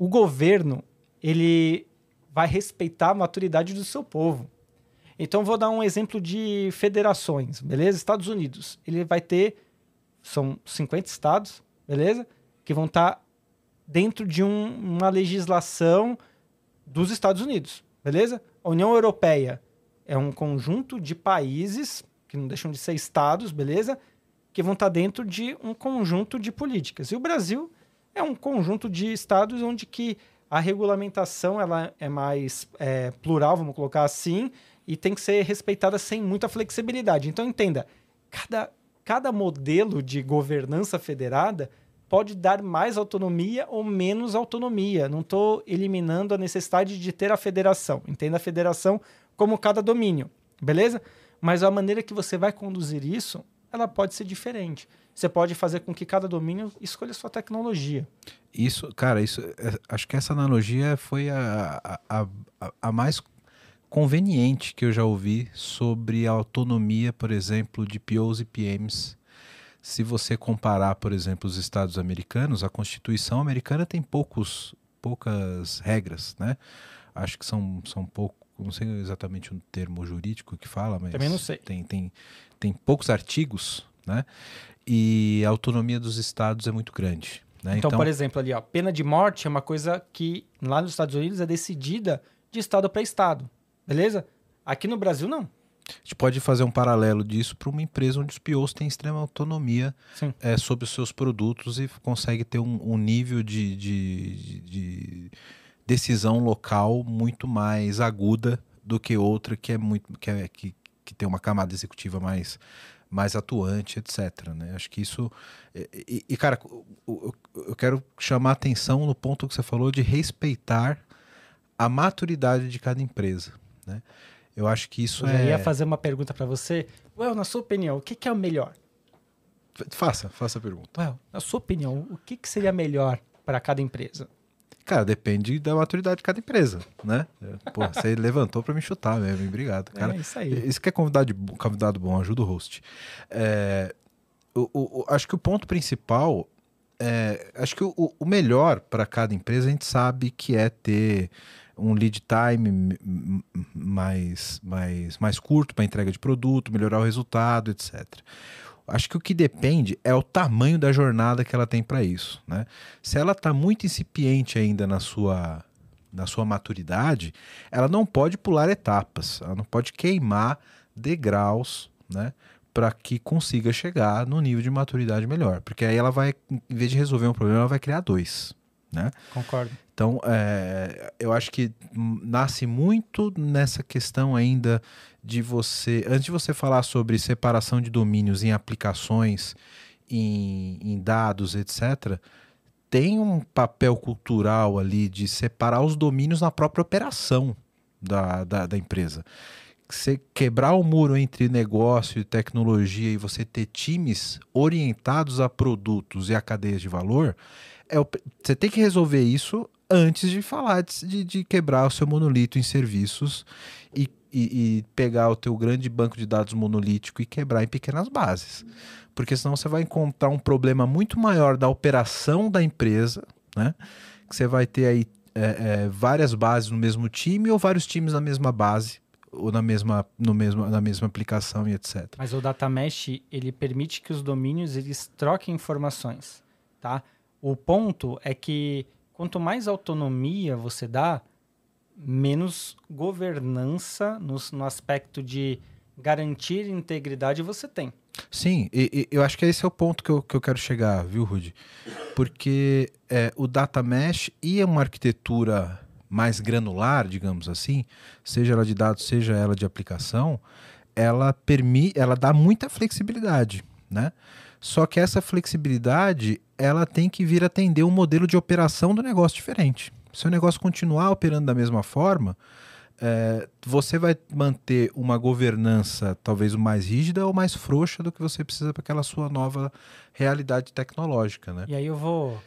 o governo ele vai respeitar a maturidade do seu povo. Então vou dar um exemplo de federações, beleza? Estados Unidos, ele vai ter são 50 estados, beleza? Que vão estar tá dentro de um, uma legislação dos Estados Unidos, beleza? A União Europeia é um conjunto de países que não deixam de ser estados, beleza? Que vão estar tá dentro de um conjunto de políticas. E o Brasil é um conjunto de estados onde que a regulamentação ela é mais é, plural, vamos colocar assim, e tem que ser respeitada sem muita flexibilidade. Então entenda, cada, cada modelo de governança federada pode dar mais autonomia ou menos autonomia. Não estou eliminando a necessidade de ter a federação. Entenda a federação como cada domínio, beleza? Mas a maneira que você vai conduzir isso, ela pode ser diferente você pode fazer com que cada domínio escolha sua tecnologia. Isso, cara, isso, é, acho que essa analogia foi a, a, a, a, mais conveniente que eu já ouvi sobre a autonomia, por exemplo, de POs e PMs. Se você comparar, por exemplo, os Estados americanos, a Constituição americana tem poucos, poucas regras, né? Acho que são, são pouco, não sei exatamente o termo jurídico que fala, mas também não sei. Tem, tem, tem poucos artigos, né? E a autonomia dos estados é muito grande. Né? Então, então, por exemplo, ali, ó, pena de morte é uma coisa que lá nos Estados Unidos é decidida de estado para estado, beleza? Aqui no Brasil, não. A gente pode fazer um paralelo disso para uma empresa onde os POs têm extrema autonomia é, sobre os seus produtos e consegue ter um, um nível de, de, de, decisão local muito mais aguda do que outra que é muito que, é, que, que tem uma camada executiva mais mais atuante, etc. Né? Acho que isso. E, e, cara, eu quero chamar a atenção no ponto que você falou de respeitar a maturidade de cada empresa. Né? Eu acho que isso eu é. Eu ia fazer uma pergunta para você. Well, na sua opinião, o que, que, é o melhor? Faça, faça a pergunta. Well, na sua opinião, o que, que seria melhor para cada empresa? Cara, depende da maturidade de cada empresa, né? Pô, você levantou para me chutar mesmo, obrigado. Cara, é isso aí. Isso que é convidado, convidado bom, ajuda o host. É, o, o, acho que o ponto principal, é, acho que o, o melhor para cada empresa a gente sabe que é ter um lead time mais, mais, mais curto para entrega de produto, melhorar o resultado, etc. Acho que o que depende é o tamanho da jornada que ela tem para isso. Né? Se ela está muito incipiente ainda na sua, na sua maturidade, ela não pode pular etapas, ela não pode queimar degraus né, para que consiga chegar no nível de maturidade melhor. Porque aí ela vai, em vez de resolver um problema, ela vai criar dois. Né? Concordo. Então, é, eu acho que nasce muito nessa questão ainda de você. Antes de você falar sobre separação de domínios em aplicações, em, em dados, etc., tem um papel cultural ali de separar os domínios na própria operação da, da, da empresa. Você quebrar o muro entre negócio e tecnologia e você ter times orientados a produtos e a cadeias de valor, é, você tem que resolver isso antes de falar de, de quebrar o seu monolito em serviços e, e, e, pegar o teu grande banco de dados monolítico e quebrar em pequenas bases. Porque senão você vai encontrar um problema muito maior da operação da empresa, né? Que você vai ter aí é, é, várias bases no mesmo time ou vários times na mesma base ou na mesma, no mesmo, na mesma aplicação e etc. Mas o data mesh ele permite que os domínios eles troquem informações, tá? O ponto é que quanto mais autonomia você dá, menos governança no, no aspecto de garantir integridade você tem. Sim, e, e, eu acho que esse é o ponto que eu, que eu quero chegar, viu, Rudy? Porque é, o data mesh e uma arquitetura mais granular, digamos assim, seja ela de dados, seja ela de aplicação, ela permite, ela dá muita flexibilidade, né? Só que essa flexibilidade, ela tem que vir atender um modelo de operação do negócio diferente. Se o negócio continuar operando da mesma forma, é, você vai manter uma governança talvez mais rígida ou mais frouxa do que você precisa para aquela sua nova realidade tecnológica, né? E aí eu vou,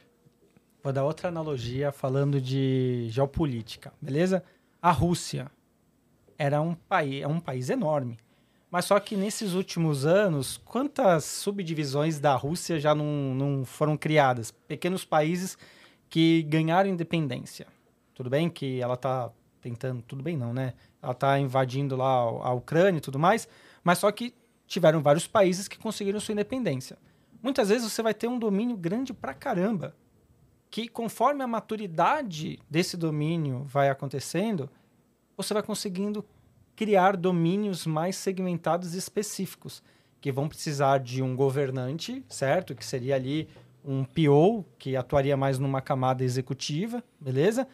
vou dar outra analogia falando de geopolítica, beleza? A Rússia era um país, é um país enorme. Mas só que nesses últimos anos, quantas subdivisões da Rússia já não, não foram criadas? Pequenos países que ganharam independência. Tudo bem que ela está tentando, tudo bem não, né? Ela está invadindo lá a Ucrânia e tudo mais, mas só que tiveram vários países que conseguiram sua independência. Muitas vezes você vai ter um domínio grande pra caramba, que conforme a maturidade desse domínio vai acontecendo, você vai conseguindo criar domínios mais segmentados e específicos, que vão precisar de um governante, certo? Que seria ali um PO, que atuaria mais numa camada executiva, beleza?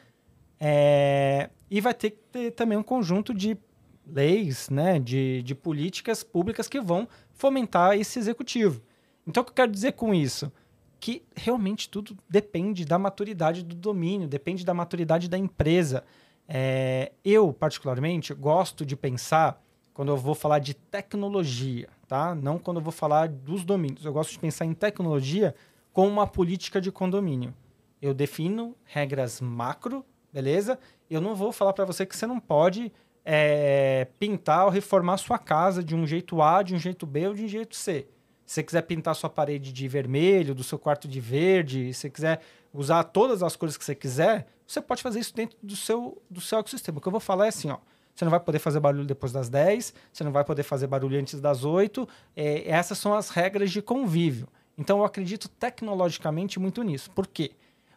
É, e vai ter que ter também um conjunto de leis, né, de, de políticas públicas que vão fomentar esse executivo. Então, o que eu quero dizer com isso? Que realmente tudo depende da maturidade do domínio, depende da maturidade da empresa. É, eu, particularmente, gosto de pensar, quando eu vou falar de tecnologia, tá? não quando eu vou falar dos domínios, eu gosto de pensar em tecnologia como uma política de condomínio. Eu defino regras macro, beleza? Eu não vou falar para você que você não pode é, pintar ou reformar sua casa de um jeito A, de um jeito B ou de um jeito C. Se você quiser pintar sua parede de vermelho, do seu quarto de verde, se você quiser usar todas as cores que você quiser, você pode fazer isso dentro do seu, do seu ecossistema. O que eu vou falar é assim, ó. Você não vai poder fazer barulho depois das 10, você não vai poder fazer barulho antes das 8. É, essas são as regras de convívio. Então eu acredito tecnologicamente muito nisso. Por quê?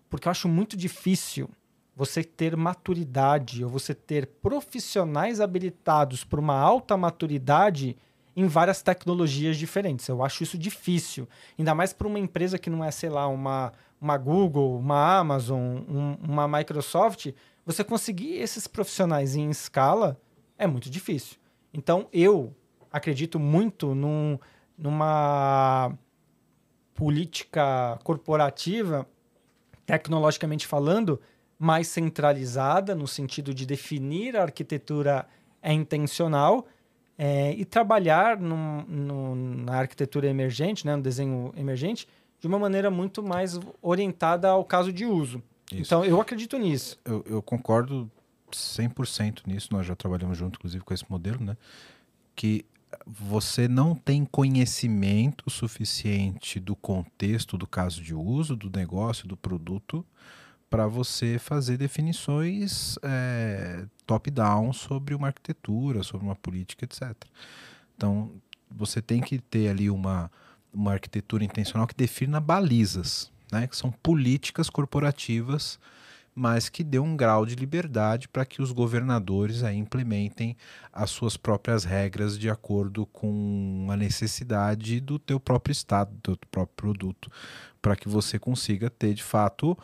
Porque eu acho muito difícil você ter maturidade ou você ter profissionais habilitados para uma alta maturidade em várias tecnologias diferentes. Eu acho isso difícil. Ainda mais para uma empresa que não é, sei lá, uma, uma Google, uma Amazon, um, uma Microsoft. Você conseguir esses profissionais em escala é muito difícil. Então, eu acredito muito num, numa política corporativa, tecnologicamente falando, mais centralizada, no sentido de definir a arquitetura é intencional é, e trabalhar no, no, na arquitetura emergente, né, no desenho emergente, de uma maneira muito mais orientada ao caso de uso. Isso. Então, eu acredito nisso. Eu, eu concordo 100% nisso, nós já trabalhamos junto, inclusive, com esse modelo, né? Que você não tem conhecimento suficiente do contexto do caso de uso, do negócio, do produto, para você fazer definições é, top-down sobre uma arquitetura, sobre uma política, etc. Então, você tem que ter ali uma, uma arquitetura intencional que defina balizas, né, que são políticas corporativas, mas que dê um grau de liberdade para que os governadores aí implementem as suas próprias regras de acordo com a necessidade do teu próprio estado, do teu próprio produto, para que você consiga ter de fato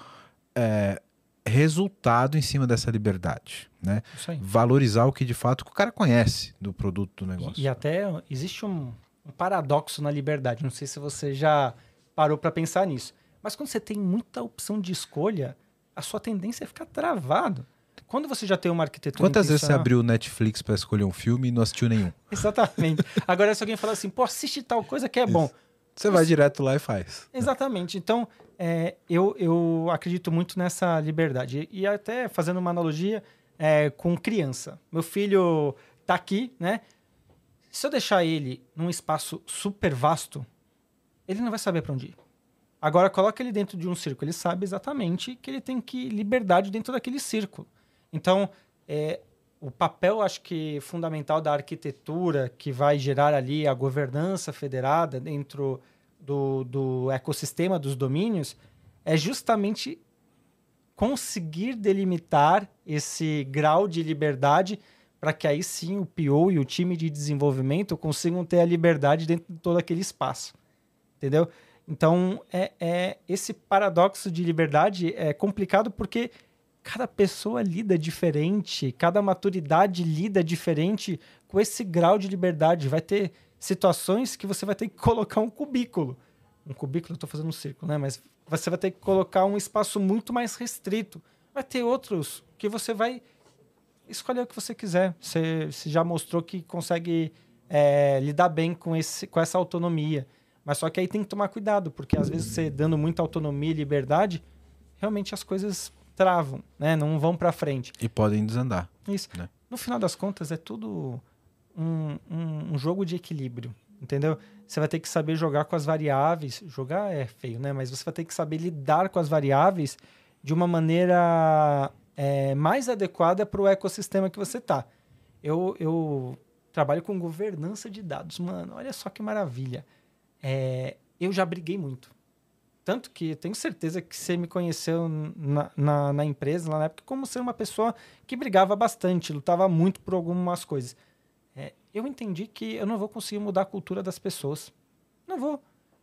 é, resultado em cima dessa liberdade, né? Valorizar o que de fato o cara conhece do produto do negócio. E, e até existe um, um, paradoxo na liberdade. Não sei se você já parou para pensar nisso. Mas quando você tem muita opção de escolha, a sua tendência é ficar travado. Quando você já tem uma arquitetura. Quantas vezes você abriu o Netflix para escolher um filme e não assistiu nenhum? Exatamente. Agora, se alguém falar assim, pô, assiste tal coisa que é Isso. bom. Você vai direto lá e faz. Exatamente. Então, é, eu, eu acredito muito nessa liberdade. E, até fazendo uma analogia é, com criança. Meu filho tá aqui, né? Se eu deixar ele num espaço super vasto, ele não vai saber para onde ir. Agora, coloca ele dentro de um círculo. Ele sabe exatamente que ele tem que liberdade dentro daquele círculo. Então, é, o papel, acho que fundamental da arquitetura que vai gerar ali a governança federada dentro do, do ecossistema dos domínios é justamente conseguir delimitar esse grau de liberdade para que aí sim o PO e o time de desenvolvimento consigam ter a liberdade dentro de todo aquele espaço. Entendeu? Então, é, é esse paradoxo de liberdade é complicado porque cada pessoa lida diferente, cada maturidade lida diferente com esse grau de liberdade. Vai ter situações que você vai ter que colocar um cubículo. Um cubículo, eu estou fazendo um círculo, né? Mas você vai ter que colocar um espaço muito mais restrito, Vai ter outros que você vai escolher o que você quiser. Você, você já mostrou que consegue é, lidar bem com, esse, com essa autonomia. Mas só que aí tem que tomar cuidado, porque às vezes você dando muita autonomia e liberdade, realmente as coisas travam, né? Não vão para frente. E podem desandar. Isso. Né? No final das contas, é tudo um, um, um, jogo de equilíbrio, entendeu? Você vai ter que saber jogar com as variáveis. Jogar é feio, né? Mas você vai ter que saber lidar com as variáveis de uma maneira é, mais adequada para o ecossistema que você tá. Eu, eu trabalho com governança de dados. Mano, olha só que maravilha. É, eu já briguei muito. Tanto que tenho certeza que você me conheceu na, na, na, empresa, lá na época, como ser uma pessoa que brigava bastante, lutava muito por algumas coisas. É, eu entendi que eu não vou conseguir mudar a cultura das pessoas. Não vou.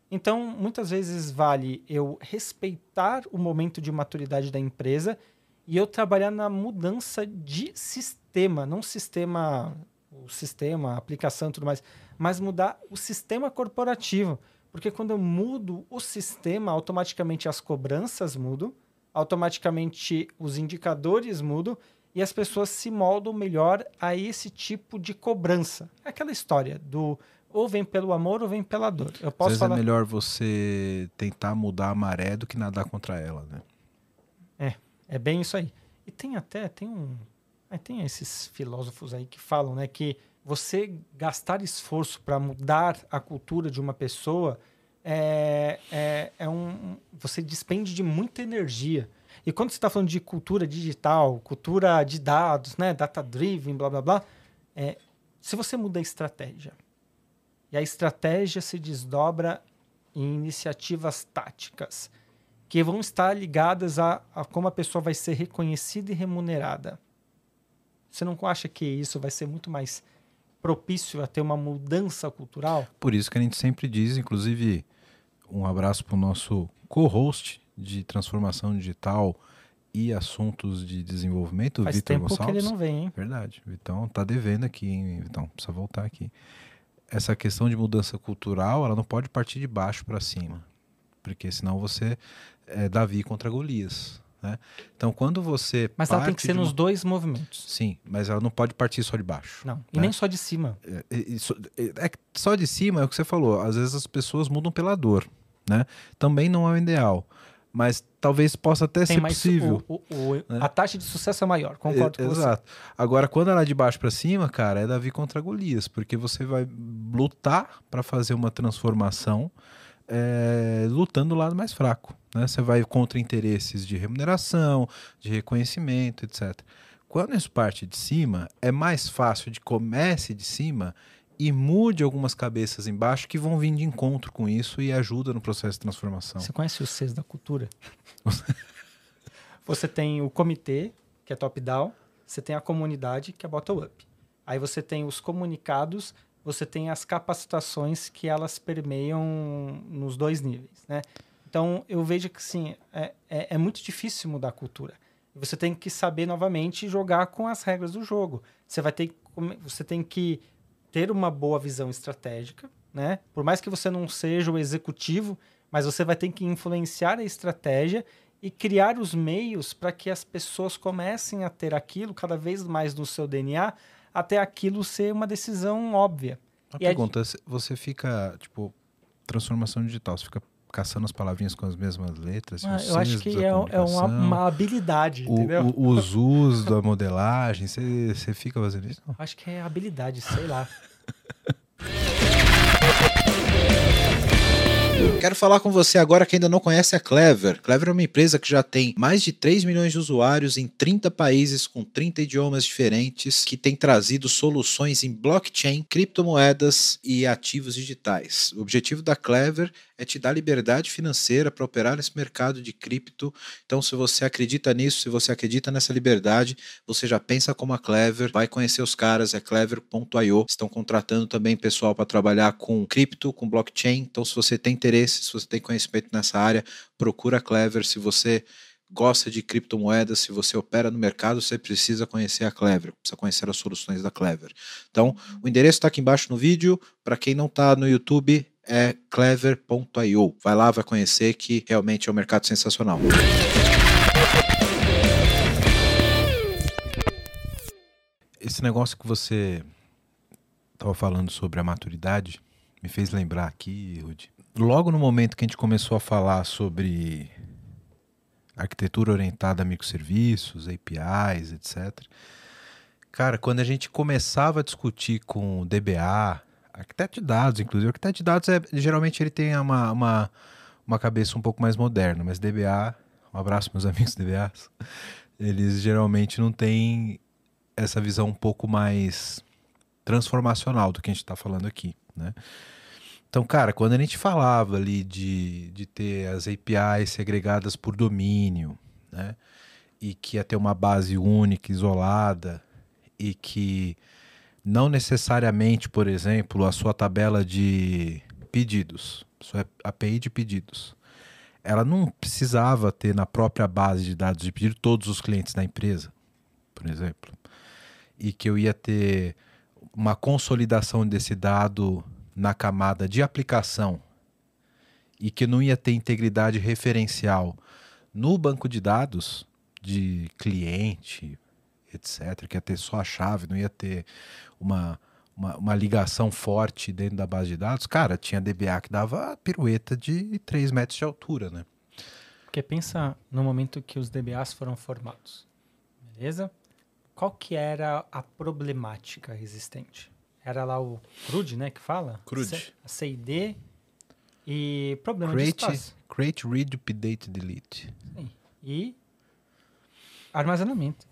Então, muitas vezes vale eu respeitar o momento de maturidade da empresa e eu trabalhar na mudança de sistema, não sistema, o sistema, a aplicação e tudo mais, mas mudar o sistema corporativo. Porque quando eu mudo o sistema, automaticamente as cobranças mudam, automaticamente os indicadores mudam e as pessoas se moldam melhor a esse tipo de cobrança. É aquela história do ou vem pelo amor ou vem pela dor. Eu posso Às vezes é falar... é melhor você tentar mudar a maré do que nadar contra ela, né? É, é bem isso aí. E tem até, tem um... Tem esses filósofos aí que falam, né, que você gastar esforço para mudar a cultura de uma pessoa é, é, é um. Você despende de muita energia. E quando você está falando de cultura digital, cultura de dados, né, data-driven, blá blá blá, é, se você muda a estratégia e a estratégia se desdobra em iniciativas táticas que vão estar ligadas a, a como a pessoa vai ser reconhecida e remunerada. Você não acha que isso vai ser muito mais propício a ter uma mudança cultural? Por isso que a gente sempre diz, inclusive, um abraço para o nosso co-host de transformação digital e assuntos de desenvolvimento, Faz Vitor tempo Gonçalves. que ele não vem, hein? Verdade. Vitão tá devendo aqui, hein, Vitão? Precisa voltar aqui. Essa questão de mudança cultural, ela não pode partir de baixo para cima, porque senão você é Davi contra Golias. Né? Então, quando você. Mas ela tem que ser nos uma... dois movimentos. Sim, mas ela não pode partir só de baixo. Não, e né? nem só de cima. É, é, é, só de cima é o que você falou. Às vezes as pessoas mudam pela dor. Né? Também não é o ideal. Mas talvez possa até tem ser possível. O, o, o, né? A taxa de sucesso é maior, concordo com você. Exato. Agora, quando ela é de baixo para cima, cara, é Davi contra Golias, porque você vai lutar para fazer uma transformação é, lutando do lado mais fraco. Né? Você vai contra interesses de remuneração, de reconhecimento, etc. Quando isso parte de cima, é mais fácil de comece de cima e mude algumas cabeças embaixo que vão vir de encontro com isso e ajuda no processo de transformação. Você conhece os Cs da cultura? você tem o comitê, que é top-down, você tem a comunidade, que é bottom-up. Aí você tem os comunicados, você tem as capacitações que elas permeiam nos dois níveis, né? Então, eu vejo que, sim, é, é, é, muito difícil mudar a cultura. Você tem que saber, novamente, jogar com as regras do jogo. Você vai ter você tem que ter uma boa visão estratégica, né? Por mais que você não seja o executivo, mas você vai ter que influenciar a estratégia e criar os meios para que as pessoas comecem a ter aquilo cada vez mais no seu DNA, até aquilo ser uma decisão óbvia. A pergunta, você fica, tipo, transformação digital, você fica caçando as palavrinhas com as mesmas letras? Ah, eu acho que é, é uma, uma, habilidade, o, entendeu? O, os usos da modelagem, você, você fica fazendo isso? Acho que é habilidade, sei lá. Quero falar com você agora que ainda não conhece a Clever. Clever é uma empresa que já tem mais de 3 milhões de usuários em 30 países com 30 idiomas diferentes, que tem trazido soluções em blockchain, criptomoedas e ativos digitais. O objetivo da Clever é te dar liberdade financeira para operar nesse mercado de cripto. Então, se você acredita nisso, se você acredita nessa liberdade, você já pensa como a Clever, vai conhecer os caras, é clever.io. Estão contratando também pessoal para trabalhar com cripto, com blockchain. Então, se você tem interesse, interesse, se você tem conhecimento nessa área, procura a Clever. Se você gosta de criptomoedas, se você opera no mercado, você precisa conhecer a Clever, precisa conhecer as soluções da Clever. Então, o endereço está aqui embaixo no vídeo. Para quem não está no YouTube, é clever.io. Vai lá, vai conhecer que realmente é um mercado sensacional. Esse negócio que você estava falando sobre a maturidade me fez lembrar aqui, Rudi. Logo no momento que a gente começou a falar sobre arquitetura orientada a microserviços, APIs, etc. Cara, quando a gente começava a discutir com DBA, arquiteto de dados, inclusive, o arquiteto de dados é, geralmente ele tem uma, uma, uma cabeça um pouco mais moderna, mas DBA, um abraço meus amigos DBAs, eles geralmente não têm essa visão um pouco mais transformacional do que a gente está falando aqui, né? Então, cara, quando a gente falava ali de, de ter as APIs segregadas por domínio, né? E que ia ter uma base única, isolada, e que não necessariamente, por exemplo, a sua tabela de pedidos, sua API de pedidos, ela não precisava ter na própria base de dados de pedido todos os clientes da empresa, por exemplo. E que eu ia ter uma consolidação desse dado na camada de aplicação e que não ia ter integridade referencial no banco de dados de cliente, etc., que ia ter só a chave, não ia ter uma, uma, uma, ligação forte dentro da base de dados, cara, tinha DBA que dava pirueta de 3 metros de altura, né? Porque pensa no momento que os DBAs foram formados, beleza? Qual que era a problemática existente? Era lá o CRUD, né, que fala? CRUD. A CID e problema create, de espaço. Create, read, update, delete. Sim. E armazenamento.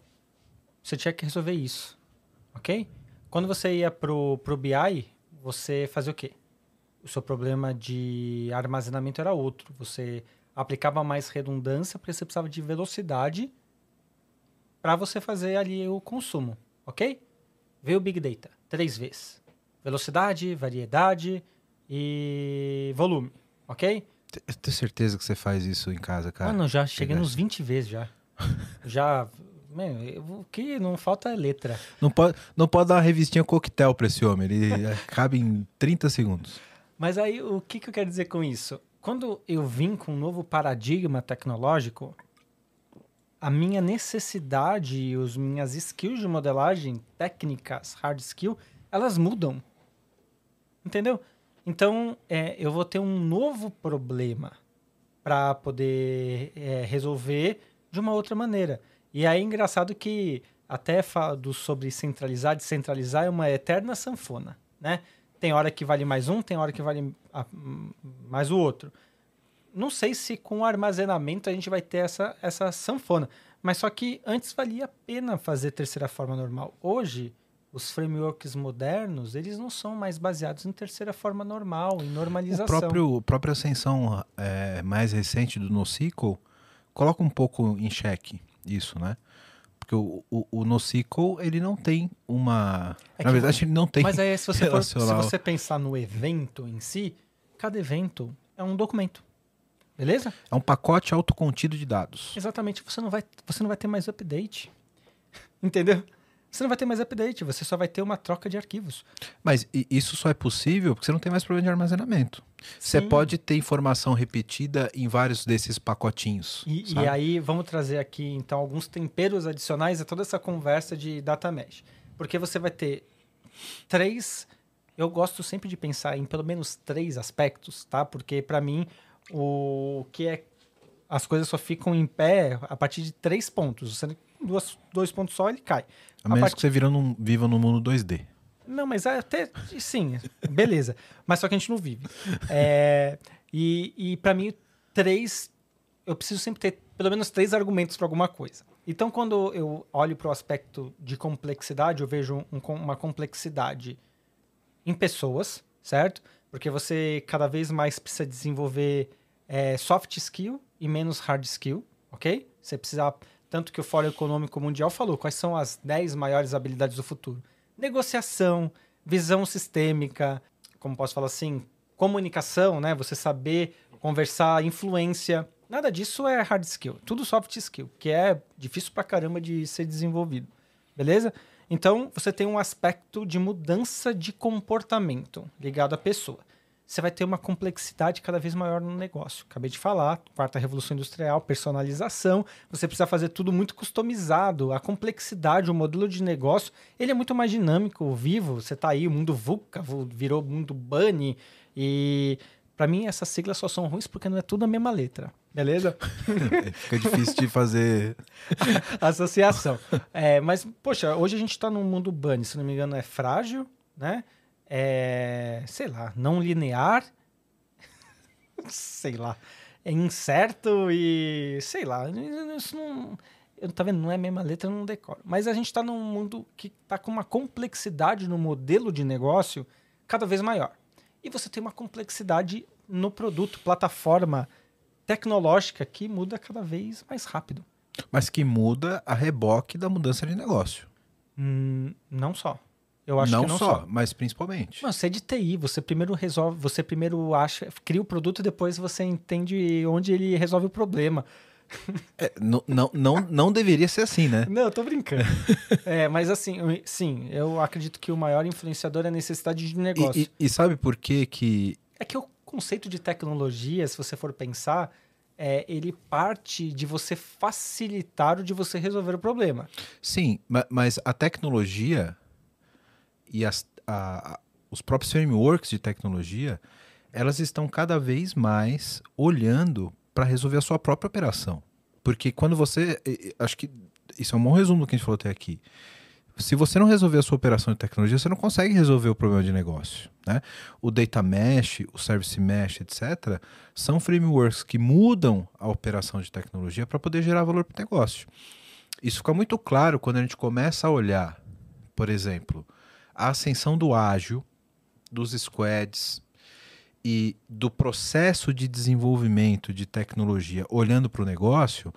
Você tinha que resolver isso, ok? Quando você ia pro, pro BI, você fazia o quê? O seu problema de armazenamento era outro. Você aplicava mais redundância porque você precisava de velocidade para você fazer ali o consumo, ok? Veio o Big Data três vezes. Velocidade, variedade e volume, ok? Eu tenho certeza que você faz isso em casa, cara. Mano, já cheguei nos 20 vezes já. já. o que não falta é letra. Não pode, não pode dar uma revistinha coquetel pra esse homem, ele cabe em 30 segundos. Mas aí, o que, que eu quero dizer com isso? Quando eu vim com um novo paradigma tecnológico, a minha necessidade e as minhas skills de modelagem, técnicas, hard skill, elas mudam. Entendeu? Então, é, eu vou ter um novo problema para poder é, resolver de uma outra maneira. E aí engraçado que até falo sobre centralizar, descentralizar é uma eterna sanfona, né? Tem hora que vale mais um, tem hora que vale mais o outro não sei se com armazenamento a gente vai ter essa, essa sanfona. Mas só que antes valia a pena fazer terceira forma normal. Hoje, os frameworks modernos, eles não são mais baseados em terceira forma normal, em normalização. O próprio, a própria ascensão é, mais recente do NoSQL coloca um pouco em xeque isso, né? Porque o, o, o NoSQL, ele não tem uma... É na verdade, ele não tem Mas aí, se você, for, se você pensar no evento em si, cada evento é um documento. Beleza? É um pacote autocontido de dados. Exatamente. Você não vai, você não vai ter mais update. Entendeu? Você não vai ter mais update, você só vai ter uma troca de arquivos. Mas isso só é possível porque você não tem mais problema de armazenamento. Sim. Você pode ter informação repetida em vários desses pacotinhos. E, e, aí vamos trazer aqui então alguns temperos adicionais a toda essa conversa de data mesh. Porque você vai ter três. Eu gosto sempre de pensar em pelo menos três aspectos, tá? Porque para mim o que é as coisas só ficam em pé a partir de três pontos. Você duas, dois pontos só, ele cai. A, a menos part... que você vira num, viva no mundo 2D. Não, mas é até sim, beleza. mas só que a gente não vive. É, e e para mim, três. Eu preciso sempre ter pelo menos três argumentos para alguma coisa. Então, quando eu olho para o aspecto de complexidade, eu vejo um, uma complexidade em pessoas, certo? Porque você cada vez mais precisa desenvolver é, soft skill e menos hard skill, ok? Você precisa. Tanto que o Fórum Econômico Mundial falou quais são as 10 maiores habilidades do futuro: negociação, visão sistêmica, como posso falar assim, comunicação, né? Você saber conversar, influência. Nada disso é hard skill, tudo soft skill, que é difícil pra caramba de ser desenvolvido. Beleza? Então, você tem um aspecto de mudança de comportamento ligado à pessoa. Você vai ter uma complexidade cada vez maior no negócio. Acabei de falar, quarta revolução industrial, personalização, você precisa fazer tudo muito customizado. A complexidade, o modelo de negócio, ele é muito mais dinâmico, vivo. Você está aí, o mundo VUCA virou mundo Bunny e para mim essas siglas só são ruins porque não é tudo a mesma letra. Beleza? Fica difícil de fazer associação. É, mas, poxa, hoje a gente está num mundo bunny, se não me engano, é frágil, né? É, sei lá, não linear, sei lá, é incerto e sei lá, isso não, eu tá vendo, não é a mesma letra, não decoro. Mas a gente está num mundo que está com uma complexidade no modelo de negócio cada vez maior. E você tem uma complexidade no produto, plataforma tecnológica que muda cada vez mais rápido. Mas que muda a reboque da mudança de negócio. Hum, não só. Eu acho não que não só, só, mas principalmente. Não, você é de TI, você primeiro resolve, você primeiro acha, cria o produto e depois você entende onde ele resolve o problema. É, não, não, não, não deveria ser assim, né? Não, eu tô brincando. é, mas assim, sim, eu acredito que o maior influenciador é a necessidade de negócio. E, e, e sabe por que que... É que o conceito de tecnologia, se você for pensar, é, ele parte de você facilitar o de você resolver o problema. Sim, mas a tecnologia e as, a, os próprios frameworks de tecnologia, elas estão cada vez mais olhando para resolver a sua própria operação. Porque quando você. Acho que isso é um bom resumo do que a gente falou até aqui. Se você não resolver a sua operação de tecnologia, você não consegue resolver o problema de negócio. Né? O Data Mesh, o Service Mesh, etc., são frameworks que mudam a operação de tecnologia para poder gerar valor para o negócio. Isso fica muito claro quando a gente começa a olhar, por exemplo, a ascensão do ágil, dos squads e do processo de desenvolvimento de tecnologia olhando para o negócio,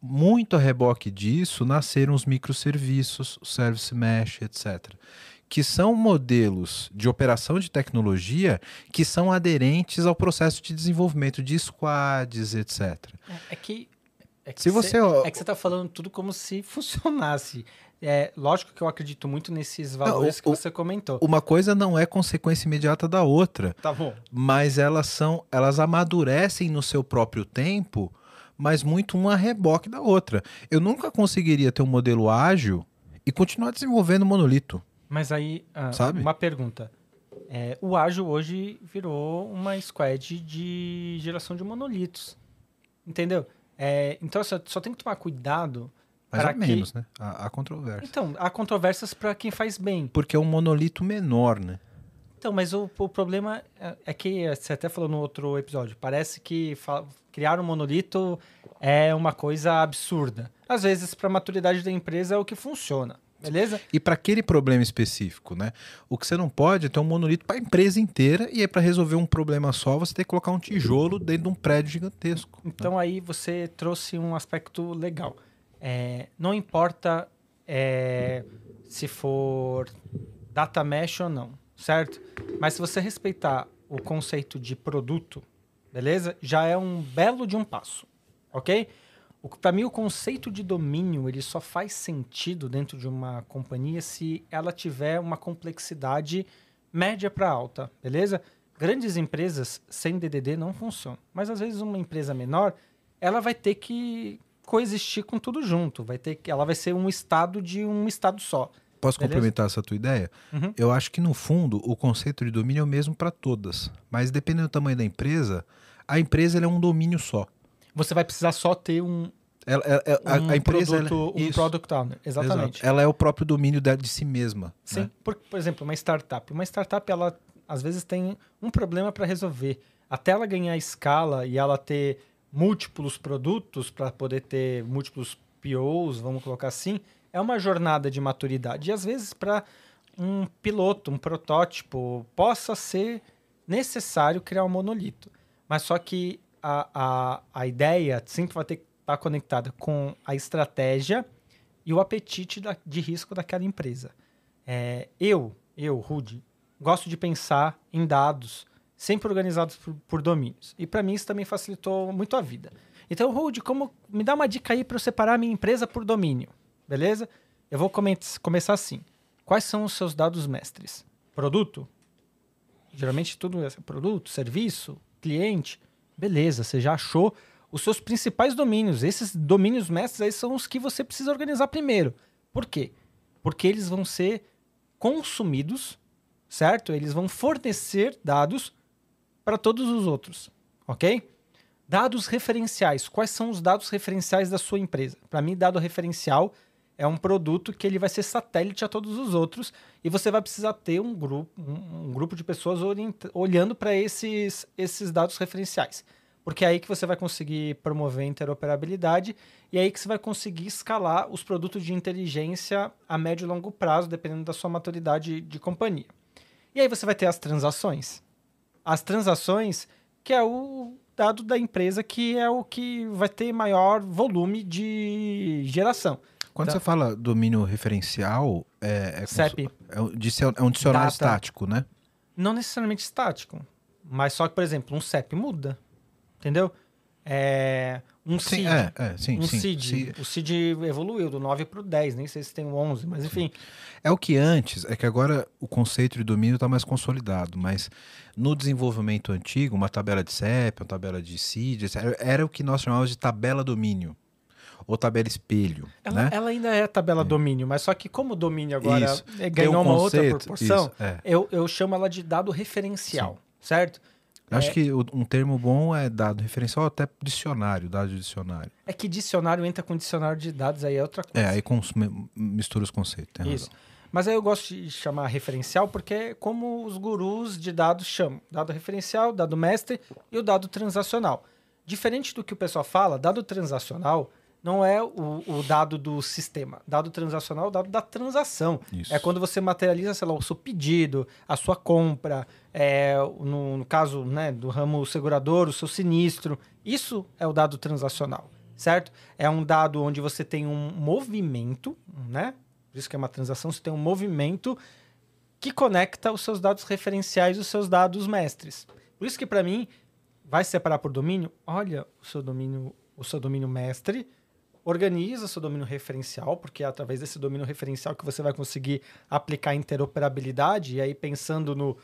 muito a reboque disso nasceram os microserviços, o service mesh, etc. Que são modelos de operação de tecnologia que são aderentes ao processo de desenvolvimento de squads, etc. É, é que é que se você é que você está falando tudo como se funcionasse. É lógico que eu acredito muito nesses valores não, o, que você comentou. Uma coisa não é consequência imediata da outra. Tá bom. Mas elas são, elas amadurecem no seu próprio tempo, mas muito uma reboque da outra. Eu nunca conseguiria ter um modelo ágil e continuar desenvolvendo monolito. Mas aí, ah, Sabe? uma pergunta. É, o ágil hoje virou uma squad de geração de monolitos. Entendeu? É, então só, só tem que tomar cuidado mais ou menos, né? Há, há controvérsias. Então, há controvérsias para quem faz bem. Porque é um monolito menor, né? Então, mas o, o problema é, é que, você até falou no outro episódio, parece que criar um monolito é uma coisa absurda. Às vezes, para a maturidade da empresa, é o que funciona. Beleza? E para aquele problema específico, né? O que você não pode é ter um monolito para a empresa inteira e aí para resolver um problema só você tem que colocar um tijolo dentro de um prédio gigantesco. Então né? aí você trouxe um aspecto legal. É, não importa é, se for data mesh ou não, certo? Mas se você respeitar o conceito de produto, beleza? Já é um belo de um passo, ok? Para mim, o conceito de domínio ele só faz sentido dentro de uma companhia se ela tiver uma complexidade média para alta, beleza? Grandes empresas sem DDD não funcionam, mas às vezes uma empresa menor ela vai ter que coexistir com tudo junto. Vai ter que, ela vai ser um estado de um estado só. Posso Beleza? complementar essa tua ideia? Uhum. Eu acho que no fundo o conceito de domínio é o mesmo para todas, mas dependendo do tamanho da empresa, a empresa é um domínio só. Você vai precisar só ter um ela, ela, a, um a, empresa produto, ela, um product owner, exatamente. Exato. Ela é o próprio domínio de, de si mesma. Sim, né? por, por exemplo, uma startup. Uma startup, ela às vezes tem um problema para resolver. Até ela ganhar escala e ela ter múltiplos produtos para poder ter múltiplos POs, vamos colocar assim, é uma jornada de maturidade. E às vezes para um piloto, um protótipo, possa ser necessário criar um monolito. Mas só que a, a, a ideia sempre vai ter que estar conectada com a estratégia e o apetite da, de risco daquela empresa. É, eu, eu, Rude, gosto de pensar em dados sempre organizados por, por domínios. E para mim isso também facilitou muito a vida. Então, Rude, como me dá uma dica aí para eu separar minha empresa por domínio, beleza? Eu vou come começar assim. Quais são os seus dados mestres? Produto, Geralmente tudo é produto, serviço, cliente. Beleza, você já achou os seus principais domínios. Esses domínios mestres aí são os que você precisa organizar primeiro. Por quê? Porque eles vão ser consumidos, certo? Eles vão fornecer dados para todos os outros, ok? Dados referenciais. Quais são os dados referenciais da sua empresa? Para mim, dado referencial é um produto que ele vai ser satélite a todos os outros e você vai precisar ter um grupo, um, um grupo de pessoas olhando para esses, esses dados referenciais. Porque é aí que você vai conseguir promover interoperabilidade e é aí que você vai conseguir escalar os produtos de inteligência a médio e longo prazo, dependendo da sua maturidade de companhia. E aí você vai ter as transações. As transações, que é o dado da empresa que é o que vai ter maior volume de geração. Quando então, você fala domínio referencial, é, é, CEP. É, um, é um dicionário Data. estático, né? Não necessariamente estático, mas só que, por exemplo, um CEP muda, entendeu? É, um sim, CID. É, é, sim, um sim, CID. O CID evoluiu do 9 para o 10, nem sei se tem o 11, mas enfim. É o que antes, é que agora o conceito de domínio está mais consolidado, mas no desenvolvimento antigo, uma tabela de CEP, uma tabela de CID, era o que nós chamávamos de tabela domínio ou tabela espelho. Ela, né? ela ainda é tabela é. domínio, mas só que como o domínio agora isso. ganhou um uma outra proporção, isso, é. eu, eu chamo ela de dado referencial, Sim. certo? Acho é, que um termo bom é dado referencial até dicionário, dado de dicionário. É que dicionário entra com dicionário de dados, aí é outra coisa. É, aí mistura os conceitos. Isso. Razão. Mas aí eu gosto de chamar referencial porque é como os gurus de dados chamam. Dado referencial, dado mestre e o dado transacional. Diferente do que o pessoal fala, dado transacional não é o, o, dado do sistema. Dado transacional é o dado da transação. Isso. É quando você materializa, sei lá, o seu pedido, a sua compra, é, no, no, caso né, do ramo segurador, o seu sinistro. Isso é o dado transacional, certo? É um dado onde você tem um movimento, né? Por isso que é uma transação, você tem um movimento que conecta os seus dados referenciais os seus dados mestres. Por isso que, para mim, vai separar por domínio? Olha o seu domínio, o seu domínio mestre organiza seu domínio referencial, porque é através desse domínio referencial que você vai conseguir aplicar interoperabilidade, e aí pensando no